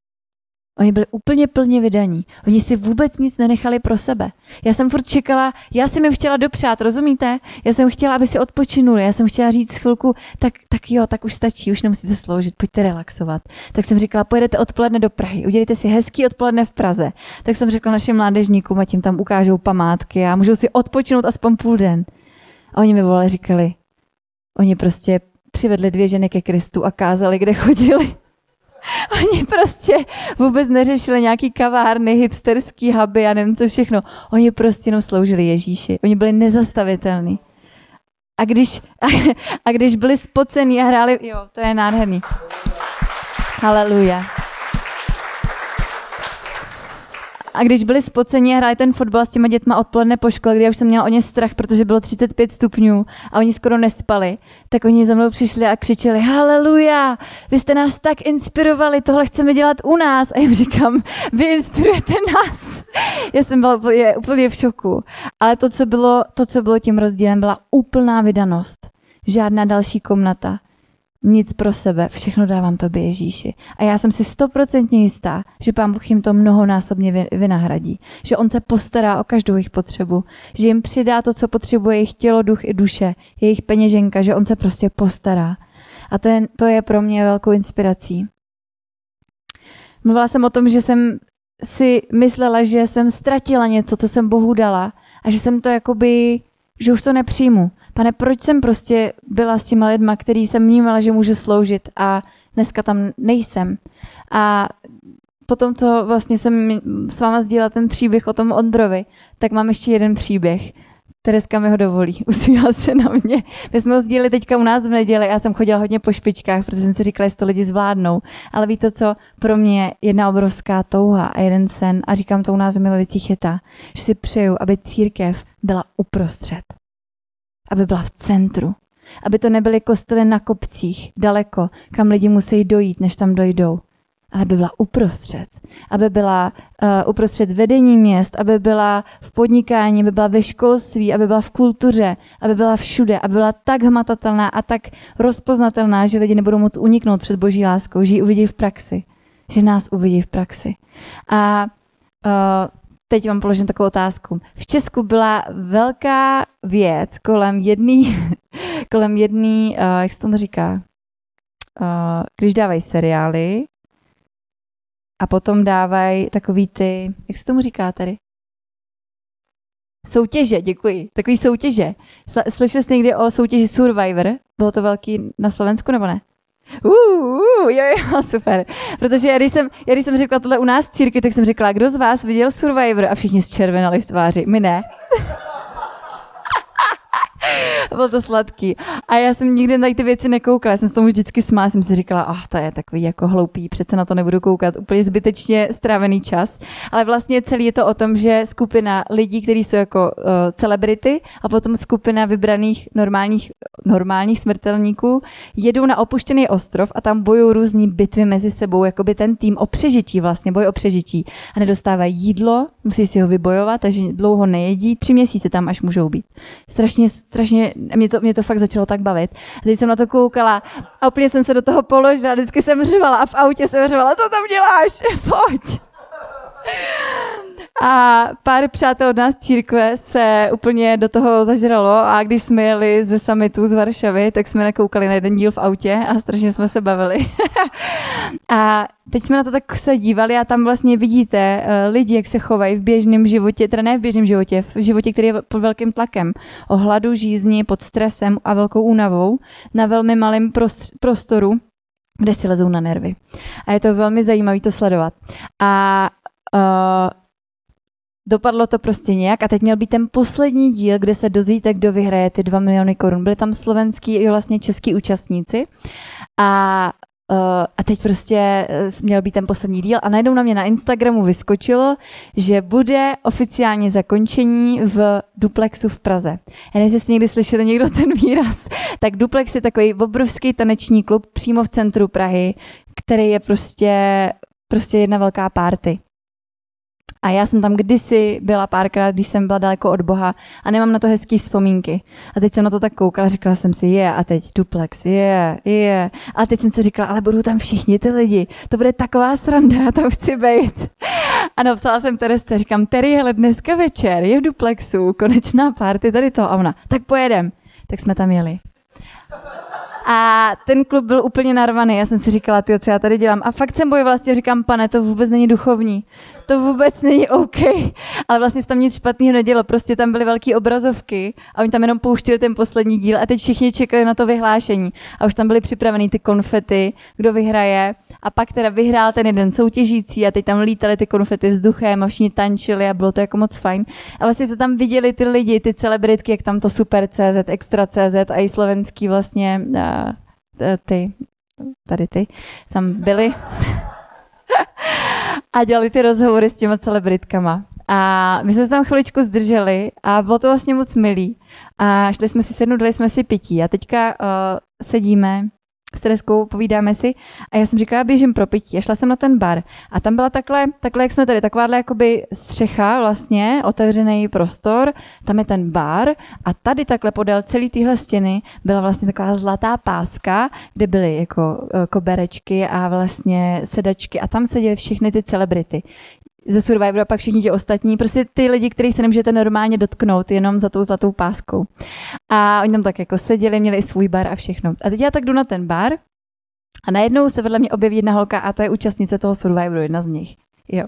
Oni byli úplně plně vydaní. Oni si vůbec nic nenechali pro sebe. Já jsem furt čekala, já jsem jim chtěla dopřát, rozumíte? Já jsem chtěla, aby si odpočinuli. Já jsem chtěla říct chvilku, tak, tak jo, tak už stačí, už nemusíte sloužit, pojďte relaxovat. Tak jsem říkala, pojedete odpoledne do Prahy, udělejte si hezký odpoledne v Praze. Tak jsem řekla našim mládežníkům, a tím tam ukážou památky a můžou si odpočinout aspoň půl den. A oni mi volali, říkali, oni prostě přivedli dvě ženy ke Kristu a kázali, kde chodili. Oni prostě vůbec neřešili nějaký kavárny, hipsterský huby a nevím co všechno. Oni prostě jenom sloužili Ježíši. Oni byli nezastavitelní. A když, a když byli spocení a hráli, jo, to je nádherný. Haleluja. A když byli spoceni a hráli ten fotbal s těma dětma odpoledne po škole, kde já už jsem měla o ně strach, protože bylo 35 stupňů a oni skoro nespali, tak oni za mnou přišli a křičeli, haleluja, vy jste nás tak inspirovali, tohle chceme dělat u nás. A jim říkám, vy inspirujete nás. Já jsem byla úplně, úplně v šoku. Ale to co, bylo, to, co bylo tím rozdílem, byla úplná vydanost. Žádná další komnata nic pro sebe, všechno dávám tobě Ježíši. A já jsem si stoprocentně jistá, že pán Bůh jim to mnohonásobně vynahradí. Že on se postará o každou jejich potřebu. Že jim přidá to, co potřebuje jejich tělo, duch i duše, jejich peněženka, že on se prostě postará. A ten, to je pro mě velkou inspirací. Mluvila jsem o tom, že jsem si myslela, že jsem ztratila něco, co jsem Bohu dala a že jsem to jakoby, že už to nepřijmu. Pane, proč jsem prostě byla s těma lidma, který jsem vnímala, že můžu sloužit a dneska tam nejsem. A potom, co vlastně jsem s váma sdílela ten příběh o tom Ondrovi, tak mám ještě jeden příběh. Tereska mi ho dovolí, usmívala se na mě. My jsme ho sdíleli teďka u nás v neděli, já jsem chodila hodně po špičkách, protože jsem si říkala, jestli to lidi zvládnou. Ale víte co, pro mě je jedna obrovská touha a jeden sen, a říkám to u nás v Milovicích je ta, že si přeju, aby církev byla uprostřed. Aby byla v centru. Aby to nebyly kostely na kopcích, daleko, kam lidi musí dojít, než tam dojdou ale aby byla uprostřed. Aby byla uh, uprostřed vedení měst, aby byla v podnikání, aby byla ve školství, aby byla v kultuře, aby byla všude, aby byla tak hmatatelná a tak rozpoznatelná, že lidi nebudou moc uniknout před boží láskou, že ji uvidí v praxi. Že nás uvidí v praxi. A uh, teď vám položím takovou otázku. V Česku byla velká věc kolem jedný, kolem jedný, uh, jak se tomu říká, uh, když dávají seriály, a potom dávají takový ty, jak se tomu říká tady? Soutěže, děkuji. Takový soutěže. Slyšel jsi někdy o soutěži Survivor? Bylo to velký na Slovensku nebo ne? Uh, uh, jo, jo, super. Protože já když, jsem, já když jsem řekla tohle u nás v církvi, tak jsem řekla, kdo z vás viděl Survivor a všichni zčervenali v tváři. My ne. Bylo to sladký. A já jsem nikdy na ty věci nekoukala, já jsem s tomu vždycky smála, jsem si říkala, ah, oh, to je takový jako hloupý, přece na to nebudu koukat, úplně zbytečně strávený čas. Ale vlastně celý je to o tom, že skupina lidí, kteří jsou jako uh, celebrity a potom skupina vybraných normálních, normálních smrtelníků jedou na opuštěný ostrov a tam bojují různý bitvy mezi sebou, jako by ten tým o přežití vlastně, boj o přežití. A nedostávají jídlo, musí si ho vybojovat, takže dlouho nejedí, tři měsíce tam až můžou být. Strašně, strašně mě to, mě to fakt začalo tak bavit. A teď jsem na to koukala a úplně jsem se do toho položila, vždycky jsem řvala a v autě jsem řvala, co tam děláš? Pojď. A pár přátel od nás církve se úplně do toho zažralo a když jsme jeli ze summitu z Varšavy, tak jsme nakoukali na jeden díl v autě a strašně jsme se bavili. a teď jsme na to tak se dívali a tam vlastně vidíte uh, lidi, jak se chovají v běžném životě, teda ne v běžném životě, v životě, který je pod velkým tlakem, o hladu, žízni, pod stresem a velkou únavou, na velmi malém prostoru, kde si lezou na nervy. A je to velmi zajímavé to sledovat. A uh, Dopadlo to prostě nějak a teď měl být ten poslední díl, kde se dozvíte, kdo vyhraje ty 2 miliony korun. Byli tam slovenský i vlastně český účastníci a Uh, a teď prostě eh, měl být ten poslední díl a najednou na mě na Instagramu vyskočilo, že bude oficiálně zakončení v Duplexu v Praze. Já nevím, jestli někdy slyšeli někdo ten výraz. Tak Duplex je takový obrovský taneční klub přímo v centru Prahy, který je prostě, prostě jedna velká party. A já jsem tam kdysi byla párkrát, když jsem byla daleko od Boha a nemám na to hezký vzpomínky. A teď jsem na to tak koukala, říkala jsem si, je, yeah, a teď duplex, je, yeah, je. Yeah. A teď jsem si říkala, ale budou tam všichni ty lidi. To bude taková sranda, já tam chci být. A napsala jsem Teresce, říkám, Terry, hele, dneska večer je v duplexu, konečná party, tady to. A ona, tak pojedem. Tak jsme tam jeli. A ten klub byl úplně narvaný. Já jsem si říkala, ty co já tady dělám. A fakt jsem bojovala, vlastně říkám, pane, to vůbec není duchovní. To vůbec není OK. Ale vlastně tam nic špatného nedělo. Prostě tam byly velké obrazovky a oni tam jenom pouštili ten poslední díl a teď všichni čekali na to vyhlášení. A už tam byly připraveny ty konfety, kdo vyhraje. A pak teda vyhrál ten jeden soutěžící a teď tam lítali ty konfety vzduchem a všichni tančili a bylo to jako moc fajn. A vlastně se tam viděli ty lidi, ty celebritky, jak tam to super CZ, extra CZ a i slovenský vlastně uh, ty, tady ty, tam byli a dělali ty rozhovory s těma celebritkama. A my jsme se tam chviličku zdrželi a bylo to vlastně moc milý. A šli jsme si sednout, dali jsme si pití a teďka uh, sedíme s Tereskou, povídáme si. A já jsem říkala, já běžím pro pití. A šla jsem na ten bar. A tam byla takhle, takhle jak jsme tady, takováhle jakoby střecha vlastně, otevřený prostor, tam je ten bar. A tady takhle podél celý tyhle stěny byla vlastně taková zlatá páska, kde byly jako e, koberečky a vlastně sedačky. A tam seděly všechny ty celebrity ze Survivoru a pak všichni ti ostatní, prostě ty lidi, kteří se nemůžete normálně dotknout jenom za tou zlatou páskou. A oni tam tak jako seděli, měli i svůj bar a všechno. A teď já tak jdu na ten bar a najednou se vedle mě objeví jedna holka a to je účastnice toho Survivoru, jedna z nich. Jo.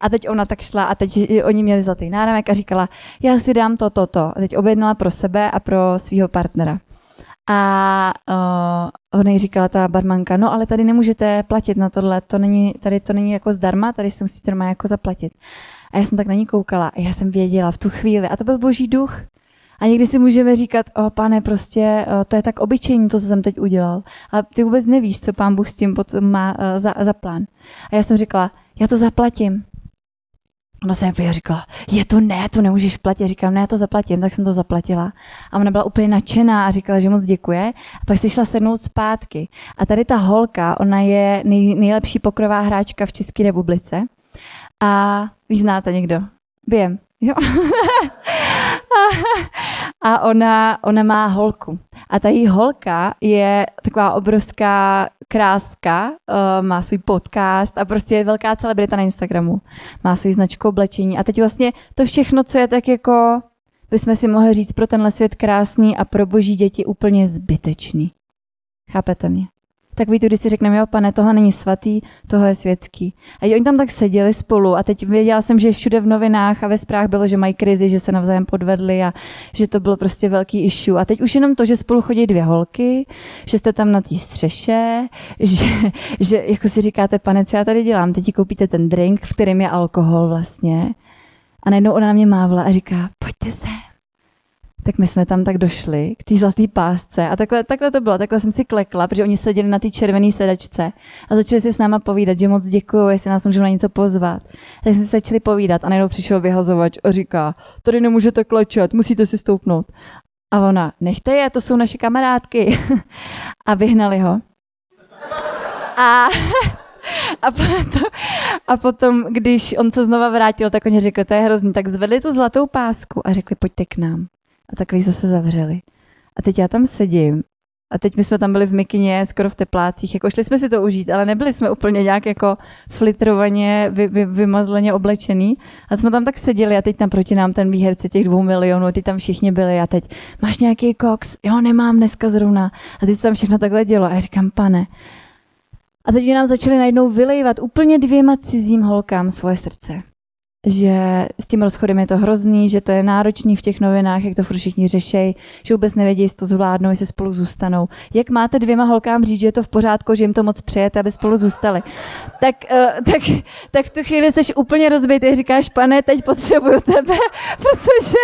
A teď ona tak šla a teď oni měli zlatý náramek a říkala, já si dám to, to, to. A teď objednala pro sebe a pro svého partnera. A uh, ona jí říkala ta barmanka, no ale tady nemůžete platit na tohle, to není, tady to není jako zdarma, tady si musíte normálně jako zaplatit. A já jsem tak na ní koukala a já jsem věděla v tu chvíli, a to byl boží duch, A někdy si můžeme říkat, o pane, prostě to je tak obyčejný, to, co jsem teď udělal. A ty vůbec nevíš, co pán Bůh s tím potom má za, za plán. A já jsem řekla, já to zaplatím. Ona se mi říkala, je to ne, to nemůžeš platit. Říkám, ne, já to zaplatím, tak jsem to zaplatila. A ona byla úplně nadšená a říkala, že moc děkuje. A pak si šla sednout zpátky. A tady ta holka, ona je nej, nejlepší pokrová hráčka v České republice. A vy znáte někdo? Vím. Jo. a ona, ona má holku. A ta její holka je taková obrovská kráska, uh, má svůj podcast a prostě je velká celebrita na Instagramu. Má svůj značku oblečení. A teď vlastně to všechno, co je tak jako, bychom si mohli říct pro tenhle svět krásný a pro boží děti úplně zbytečný. Chápete mě? Tak víte, když si řekneme, jo, pane, tohle není svatý, tohle je světský. A oni tam tak seděli spolu a teď věděla jsem, že všude v novinách a ve zprávách bylo, že mají krizi, že se navzájem podvedli a že to bylo prostě velký issue. A teď už jenom to, že spolu chodí dvě holky, že jste tam na té střeše, že, že jako si říkáte, pane, co já tady dělám, teď koupíte ten drink, v kterém je alkohol vlastně. A najednou ona na mě mávla a říká, pojďte se tak my jsme tam tak došli k té zlaté pásce a takhle, takhle to bylo, takhle jsem si klekla, protože oni seděli na té červené sedačce a začali si s náma povídat, že moc děkuju, jestli nás můžou na něco pozvat. Tak jsme se začali povídat a najednou přišel vyhazovač a říká, tady nemůžete klečet, musíte si stoupnout. A ona, nechte je, to jsou naše kamarádky. a vyhnali ho. A a potom, a potom, když on se znova vrátil, tak oni řekli, to je hrozný, tak zvedli tu zlatou pásku a řekli, pojďte k nám a takhle zase zavřeli. A teď já tam sedím a teď my jsme tam byli v mikině, skoro v teplácích, jako šli jsme si to užít, ale nebyli jsme úplně nějak jako flitrovaně, vy, vy, vymazleně oblečený. A jsme tam tak seděli a teď tam proti nám ten výherce těch dvou milionů, ty tam všichni byli a teď máš nějaký koks? Jo, nemám dneska zrovna. A teď se tam všechno takhle dělo a já říkám, pane. A teď nám začali najednou vylejvat úplně dvěma cizím holkám svoje srdce že s tím rozchodem je to hrozný, že to je náročný v těch novinách, jak to furt všichni řešejí, že vůbec nevědí, jestli to zvládnou, jestli spolu zůstanou. Jak máte dvěma holkám říct, že je to v pořádku, že jim to moc přijete, aby spolu zůstali? Tak, uh, tak, tak v tu chvíli jsi úplně rozbitý, říkáš, pane, teď potřebuju tebe, protože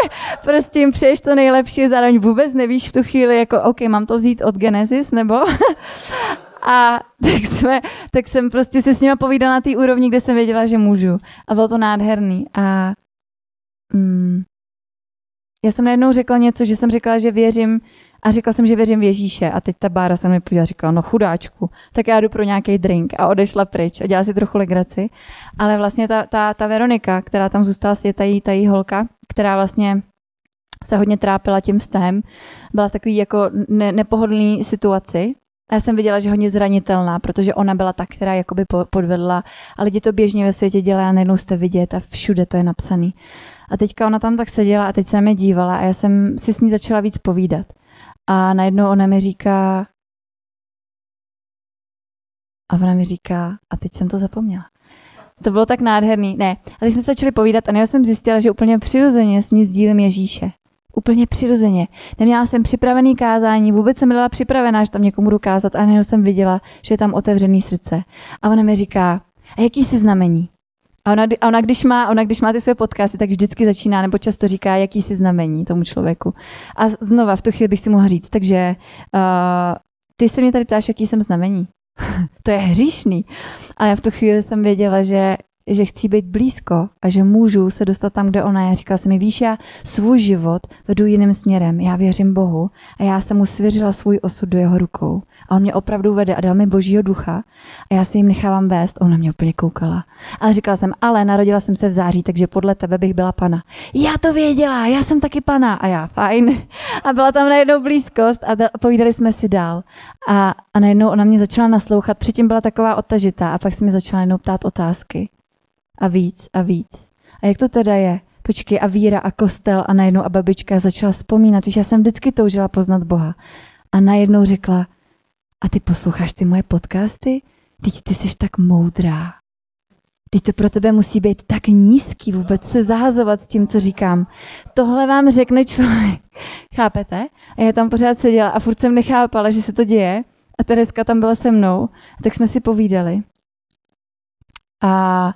prostě jim přeješ to nejlepší, zároveň vůbec nevíš v tu chvíli, jako OK, mám to vzít od Genesis, nebo? A tak, jsme, tak jsem prostě se s nima povídala na té úrovni, kde jsem věděla, že můžu. A bylo to nádherný. A mm, já jsem najednou řekla něco, že jsem řekla, že věřím a řekla jsem, že věřím v Ježíše. A teď ta Bára se mi podívala říkala, no chudáčku, tak já jdu pro nějaký drink. A odešla pryč a dělala si trochu legraci. Ale vlastně ta, ta, ta Veronika, která tam zůstala, je ta jí, ta jí holka, která vlastně se hodně trápila tím vztahem, byla v takové jako ne, nepohodlné situaci a já jsem viděla, že hodně zranitelná, protože ona byla ta, která jakoby podvedla a lidi to běžně ve světě dělají a najednou jste vidět a všude to je napsaný. A teďka ona tam tak seděla a teď se mě dívala a já jsem si s ní začala víc povídat. A najednou ona mi říká, a ona mi říká, a teď jsem to zapomněla. To bylo tak nádherný. Ne, a teď jsme se začali povídat a já jsem zjistila, že úplně přirozeně s ní sdílím Ježíše. Úplně přirozeně. Neměla jsem připravený kázání, vůbec jsem byla připravená, že tam někomu dokázat a najednou jsem viděla, že je tam otevřený srdce. A ona mi říká, a jaký jsi znamení? A ona, a ona, když má, ona, když má ty své podcasty, tak vždycky začíná nebo často říká, jaký jsi znamení tomu člověku. A znova v tu chvíli bych si mohla říct, takže uh, ty se mě tady ptáš, jaký jsem znamení. to je hříšný. Ale já v tu chvíli jsem věděla, že že chci být blízko a že můžu se dostat tam, kde ona je. Říkala jsem mi, víš, já svůj život vedu jiným směrem. Já věřím Bohu a já jsem mu svěřila svůj osud do jeho rukou. A on mě opravdu vede a dal mi božího ducha a já si jim nechávám vést. A ona mě úplně koukala. Ale říkala jsem, ale narodila jsem se v září, takže podle tebe bych byla pana. Já to věděla, já jsem taky pana. A já, fajn. A byla tam najednou blízkost a povídali jsme si dál. A, a najednou ona mě začala naslouchat. Předtím byla taková odtažitá a pak se mi začala jednou ptát otázky a víc a víc. A jak to teda je? Počkej, a víra a kostel a najednou a babička začala vzpomínat, víš, já jsem vždycky toužila poznat Boha. A najednou řekla, a ty posloucháš ty moje podcasty? Teď ty jsi tak moudrá. Teď to pro tebe musí být tak nízký vůbec se zahazovat s tím, co říkám. Tohle vám řekne člověk. Chápete? A já tam pořád seděla a furt jsem nechápala, že se to děje. A Tereska tam byla se mnou. A tak jsme si povídali. A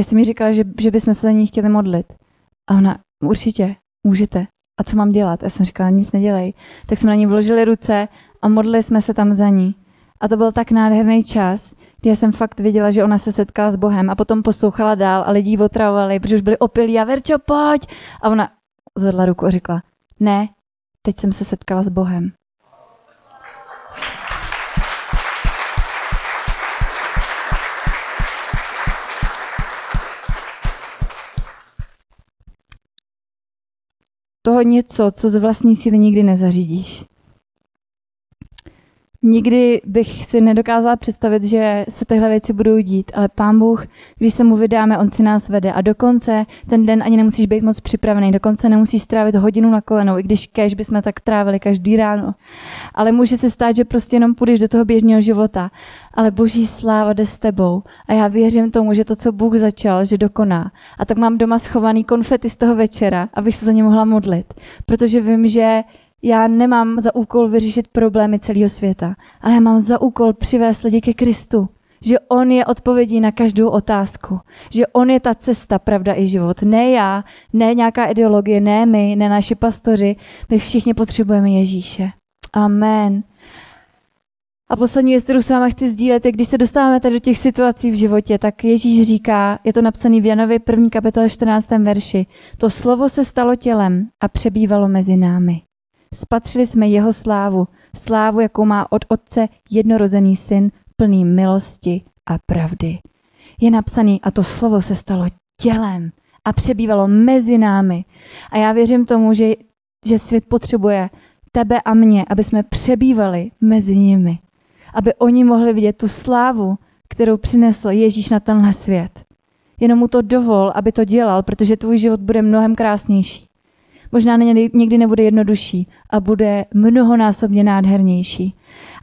já jsem mi říkala, že, že bychom se za ní chtěli modlit. A ona, určitě, můžete. A co mám dělat? Já jsem říkala, nic nedělej. Tak jsme na ní vložili ruce a modlili jsme se tam za ní. A to byl tak nádherný čas, kdy já jsem fakt viděla, že ona se setkala s Bohem a potom poslouchala dál a lidi ji otravovali, protože už byli opilí a Verčo, pojď! A ona zvedla ruku a řekla, ne, teď jsem se setkala s Bohem. Toho něco, co z vlastní síly nikdy nezařídíš. Nikdy bych si nedokázala představit, že se tyhle věci budou dít, ale pán Bůh, když se mu vydáme, on si nás vede a dokonce ten den ani nemusíš být moc připravený, dokonce nemusíš strávit hodinu na kolenou, i když kež bychom tak trávili každý ráno. Ale může se stát, že prostě jenom půjdeš do toho běžného života, ale boží sláva jde s tebou a já věřím tomu, že to, co Bůh začal, že dokoná. A tak mám doma schovaný konfety z toho večera, abych se za ně mohla modlit, protože vím, že já nemám za úkol vyřešit problémy celého světa, ale já mám za úkol přivést lidi ke Kristu. Že On je odpovědí na každou otázku. Že On je ta cesta, pravda i život. Ne já, ne nějaká ideologie, ne my, ne naši pastoři. My všichni potřebujeme Ježíše. Amen. A poslední věc, kterou s váma chci sdílet, je, když se dostáváme tady do těch situací v životě, tak Ježíš říká, je to napsaný v Janovi 1. kapitole 14. verši, to slovo se stalo tělem a přebývalo mezi námi. Spatřili jsme jeho slávu, slávu, jakou má od Otce jednorozený syn, plný milosti a pravdy. Je napsaný a to slovo se stalo tělem a přebývalo mezi námi. A já věřím tomu, že, že svět potřebuje tebe a mě, aby jsme přebývali mezi nimi. Aby oni mohli vidět tu slávu, kterou přinesl Ježíš na tenhle svět. Jenom mu to dovol, aby to dělal, protože tvůj život bude mnohem krásnější. Možná někdy nebude jednodušší a bude mnohonásobně nádhernější.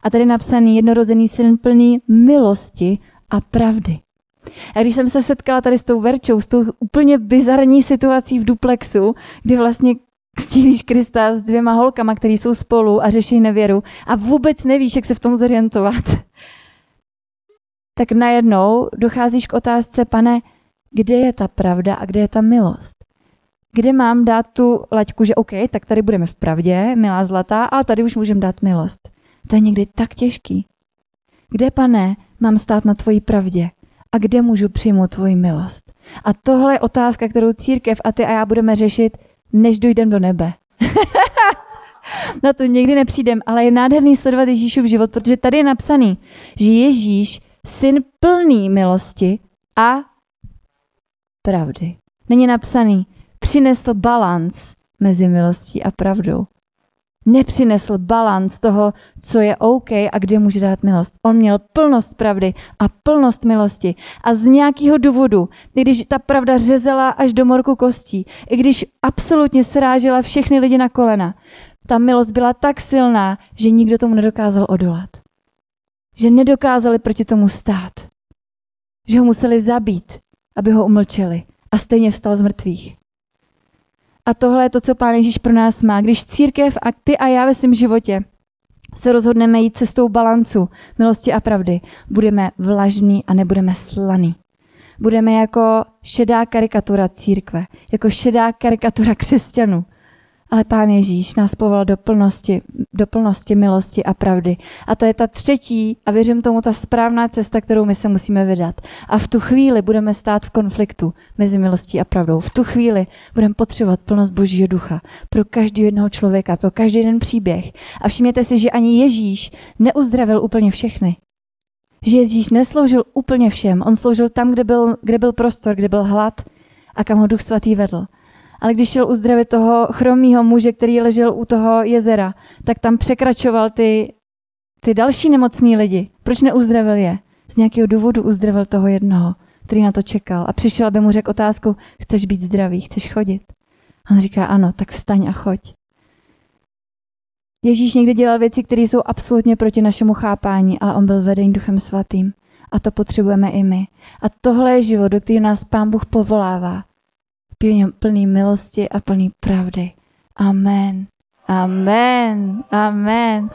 A tady napsaný jednorozený syn plný milosti a pravdy. A když jsem se setkala tady s tou Verčou, s tou úplně bizarní situací v duplexu, kdy vlastně stílíš Krista s dvěma holkama, které jsou spolu a řeší nevěru a vůbec nevíš, jak se v tom zorientovat, tak najednou docházíš k otázce, pane, kde je ta pravda a kde je ta milost? Kde mám dát tu laťku, že OK, tak tady budeme v pravdě, milá zlatá, ale tady už můžeme dát milost. To je někdy tak těžký. Kde, pane, mám stát na tvojí pravdě? A kde můžu přijmout tvoji milost? A tohle je otázka, kterou církev a ty a já budeme řešit, než dojdem do nebe. na to někdy nepřijdem, ale je nádherný sledovat Ježíšův život, protože tady je napsaný, že Ježíš, syn plný milosti a pravdy. Není napsaný, přinesl balans mezi milostí a pravdou. Nepřinesl balans toho, co je OK a kde může dát milost. On měl plnost pravdy a plnost milosti. A z nějakého důvodu, i když ta pravda řezela až do morku kostí, i když absolutně srážela všechny lidi na kolena, ta milost byla tak silná, že nikdo tomu nedokázal odolat. Že nedokázali proti tomu stát. Že ho museli zabít, aby ho umlčeli. A stejně vstal z mrtvých. A tohle je to, co Pán Ježíš pro nás má. Když církev a ty a já ve svém životě se rozhodneme jít cestou balancu milosti a pravdy, budeme vlažní a nebudeme slaný. Budeme jako šedá karikatura církve, jako šedá karikatura křesťanů. Ale Pán Ježíš nás povolal do plnosti, do plnosti milosti a pravdy. A to je ta třetí, a věřím tomu, ta správná cesta, kterou my se musíme vydat. A v tu chvíli budeme stát v konfliktu mezi milostí a pravdou. V tu chvíli budeme potřebovat plnost Božího ducha pro každý jednoho člověka, pro každý jeden příběh. A všimněte si, že ani Ježíš neuzdravil úplně všechny. Že Ježíš nesloužil úplně všem. On sloužil tam, kde byl, kde byl prostor, kde byl hlad a kam ho Duch Svatý vedl. Ale když šel uzdravit toho chromýho muže, který ležel u toho jezera, tak tam překračoval ty, ty další nemocní lidi. Proč neuzdravil je? Z nějakého důvodu uzdravil toho jednoho, který na to čekal. A přišel, aby mu řekl otázku, chceš být zdravý, chceš chodit? A on říká, ano, tak vstaň a choď. Ježíš někdy dělal věci, které jsou absolutně proti našemu chápání, ale on byl vedený duchem svatým. A to potřebujeme i my. A tohle je život, do kterého nás Pán Bůh povolává plný milosti a plný pravdy. Amen. Amen. Amen.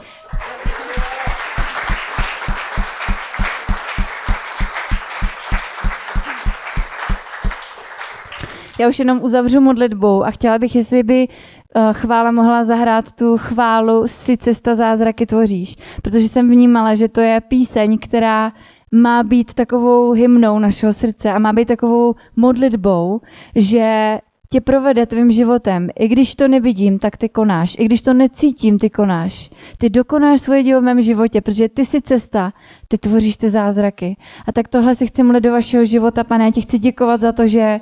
Já už jenom uzavřu modlitbou a chtěla bych, jestli by eh, chvála mohla zahrát tu chválu Si cesta zázraky tvoříš, protože jsem vnímala, že to je píseň, která má být takovou hymnou našeho srdce a má být takovou modlitbou, že tě provede tvým životem. I když to nevidím, tak ty konáš. I když to necítím, ty konáš. Ty dokonáš svoje dílo v mém životě, protože ty jsi cesta, ty tvoříš ty zázraky. A tak tohle si chci mluvit do vašeho života, pane. Já ti chci děkovat za to, že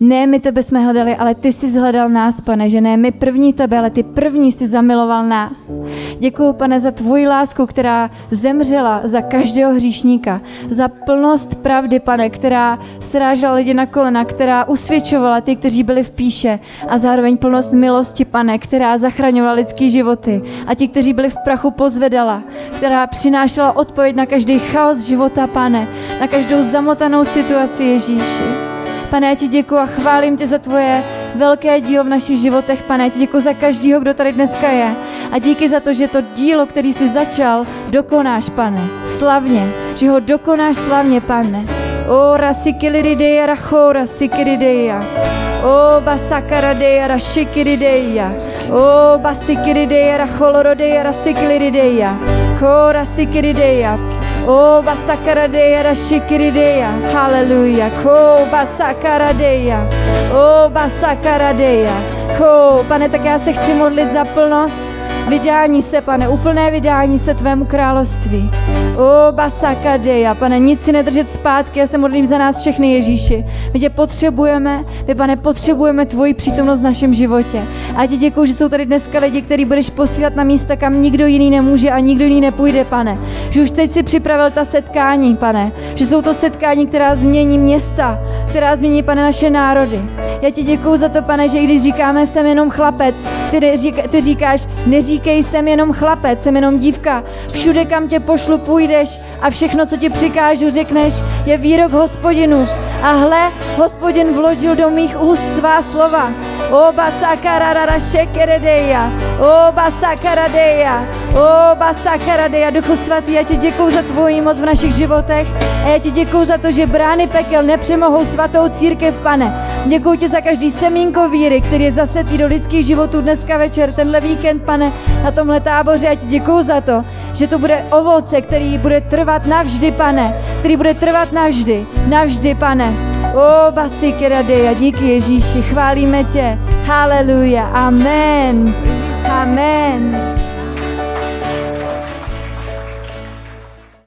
ne my tebe jsme hledali, ale ty jsi zhledal nás, pane, že ne my první tebe, ale ty první jsi zamiloval nás. Děkuji, pane, za tvoji lásku, která zemřela za každého hříšníka, za plnost pravdy, pane, která srážela lidi na kolena, která usvědčovala ty, kteří byli v píše a zároveň plnost milosti, pane, která zachraňovala lidské životy a ti, kteří byli v prachu, pozvedala, která přinášela odpověď na každý chaos života, pane, na každou zamotanou situaci Ježíši. Pane, já ti děkuji a chválím tě za tvoje velké dílo v našich životech, pane. Já ti děkuji za každého, kdo tady dneska je. A díky za to, že to dílo, který jsi začal, dokonáš, pane. Slavně. Že ho dokonáš slavně, pane. O rasikilideja rachora sikirideja. O basakaradeja rashikirideja. O basikirideja racholorodeja rasikilideja. Kora sikirideja. Oh, basakaradeia rashikirideia. Hallelujah. Ko basakaradeia. Oh, basakaradeia. Ko, pane, tak já se chci modlit za plnost Vydání se, pane, úplné vydání se tvému království. O, basakadeja, pane, nic si nedržet zpátky, já se modlím za nás všechny, Ježíši. My tě potřebujeme, my, pane, potřebujeme tvoji přítomnost v našem životě. A ti děkuji, že jsou tady dneska lidi, který budeš posílat na místa, kam nikdo jiný nemůže a nikdo jiný nepůjde, pane. Že už teď si připravil ta setkání, pane. Že jsou to setkání, která změní města, která změní, pane, naše národy. Já ti děkuji za to, pane, že i když říkáme, jsem jenom chlapec, ty, ty říkáš, neříkej, jsem jenom chlapec, jsem jenom dívka. Všude, kam tě pošlu, půjdeš a všechno, co ti přikážu, řekneš, je výrok hospodinu. A hle, hospodin vložil do mých úst svá slova. Oba sakararara šekeredeja. Oba sakaradeja. Oba sakaradeja. Duchu svatý, já ti děkuji za tvoji moc v našich životech. A já ti děkuji za to, že brány pekel nepřemohou svatou církev, pane. Děkuji ti za každý semínko víry, který je zasetý do lidských životů dneska večer, tenhle víkend, pane, na tomhle táboře. Já ti děkuji za to, že to bude ovoce, který bude trvat navždy, pane. Který bude trvat navždy, navždy, pane. O, basiky a díky Ježíši, chválíme tě. Haleluja, amen, amen.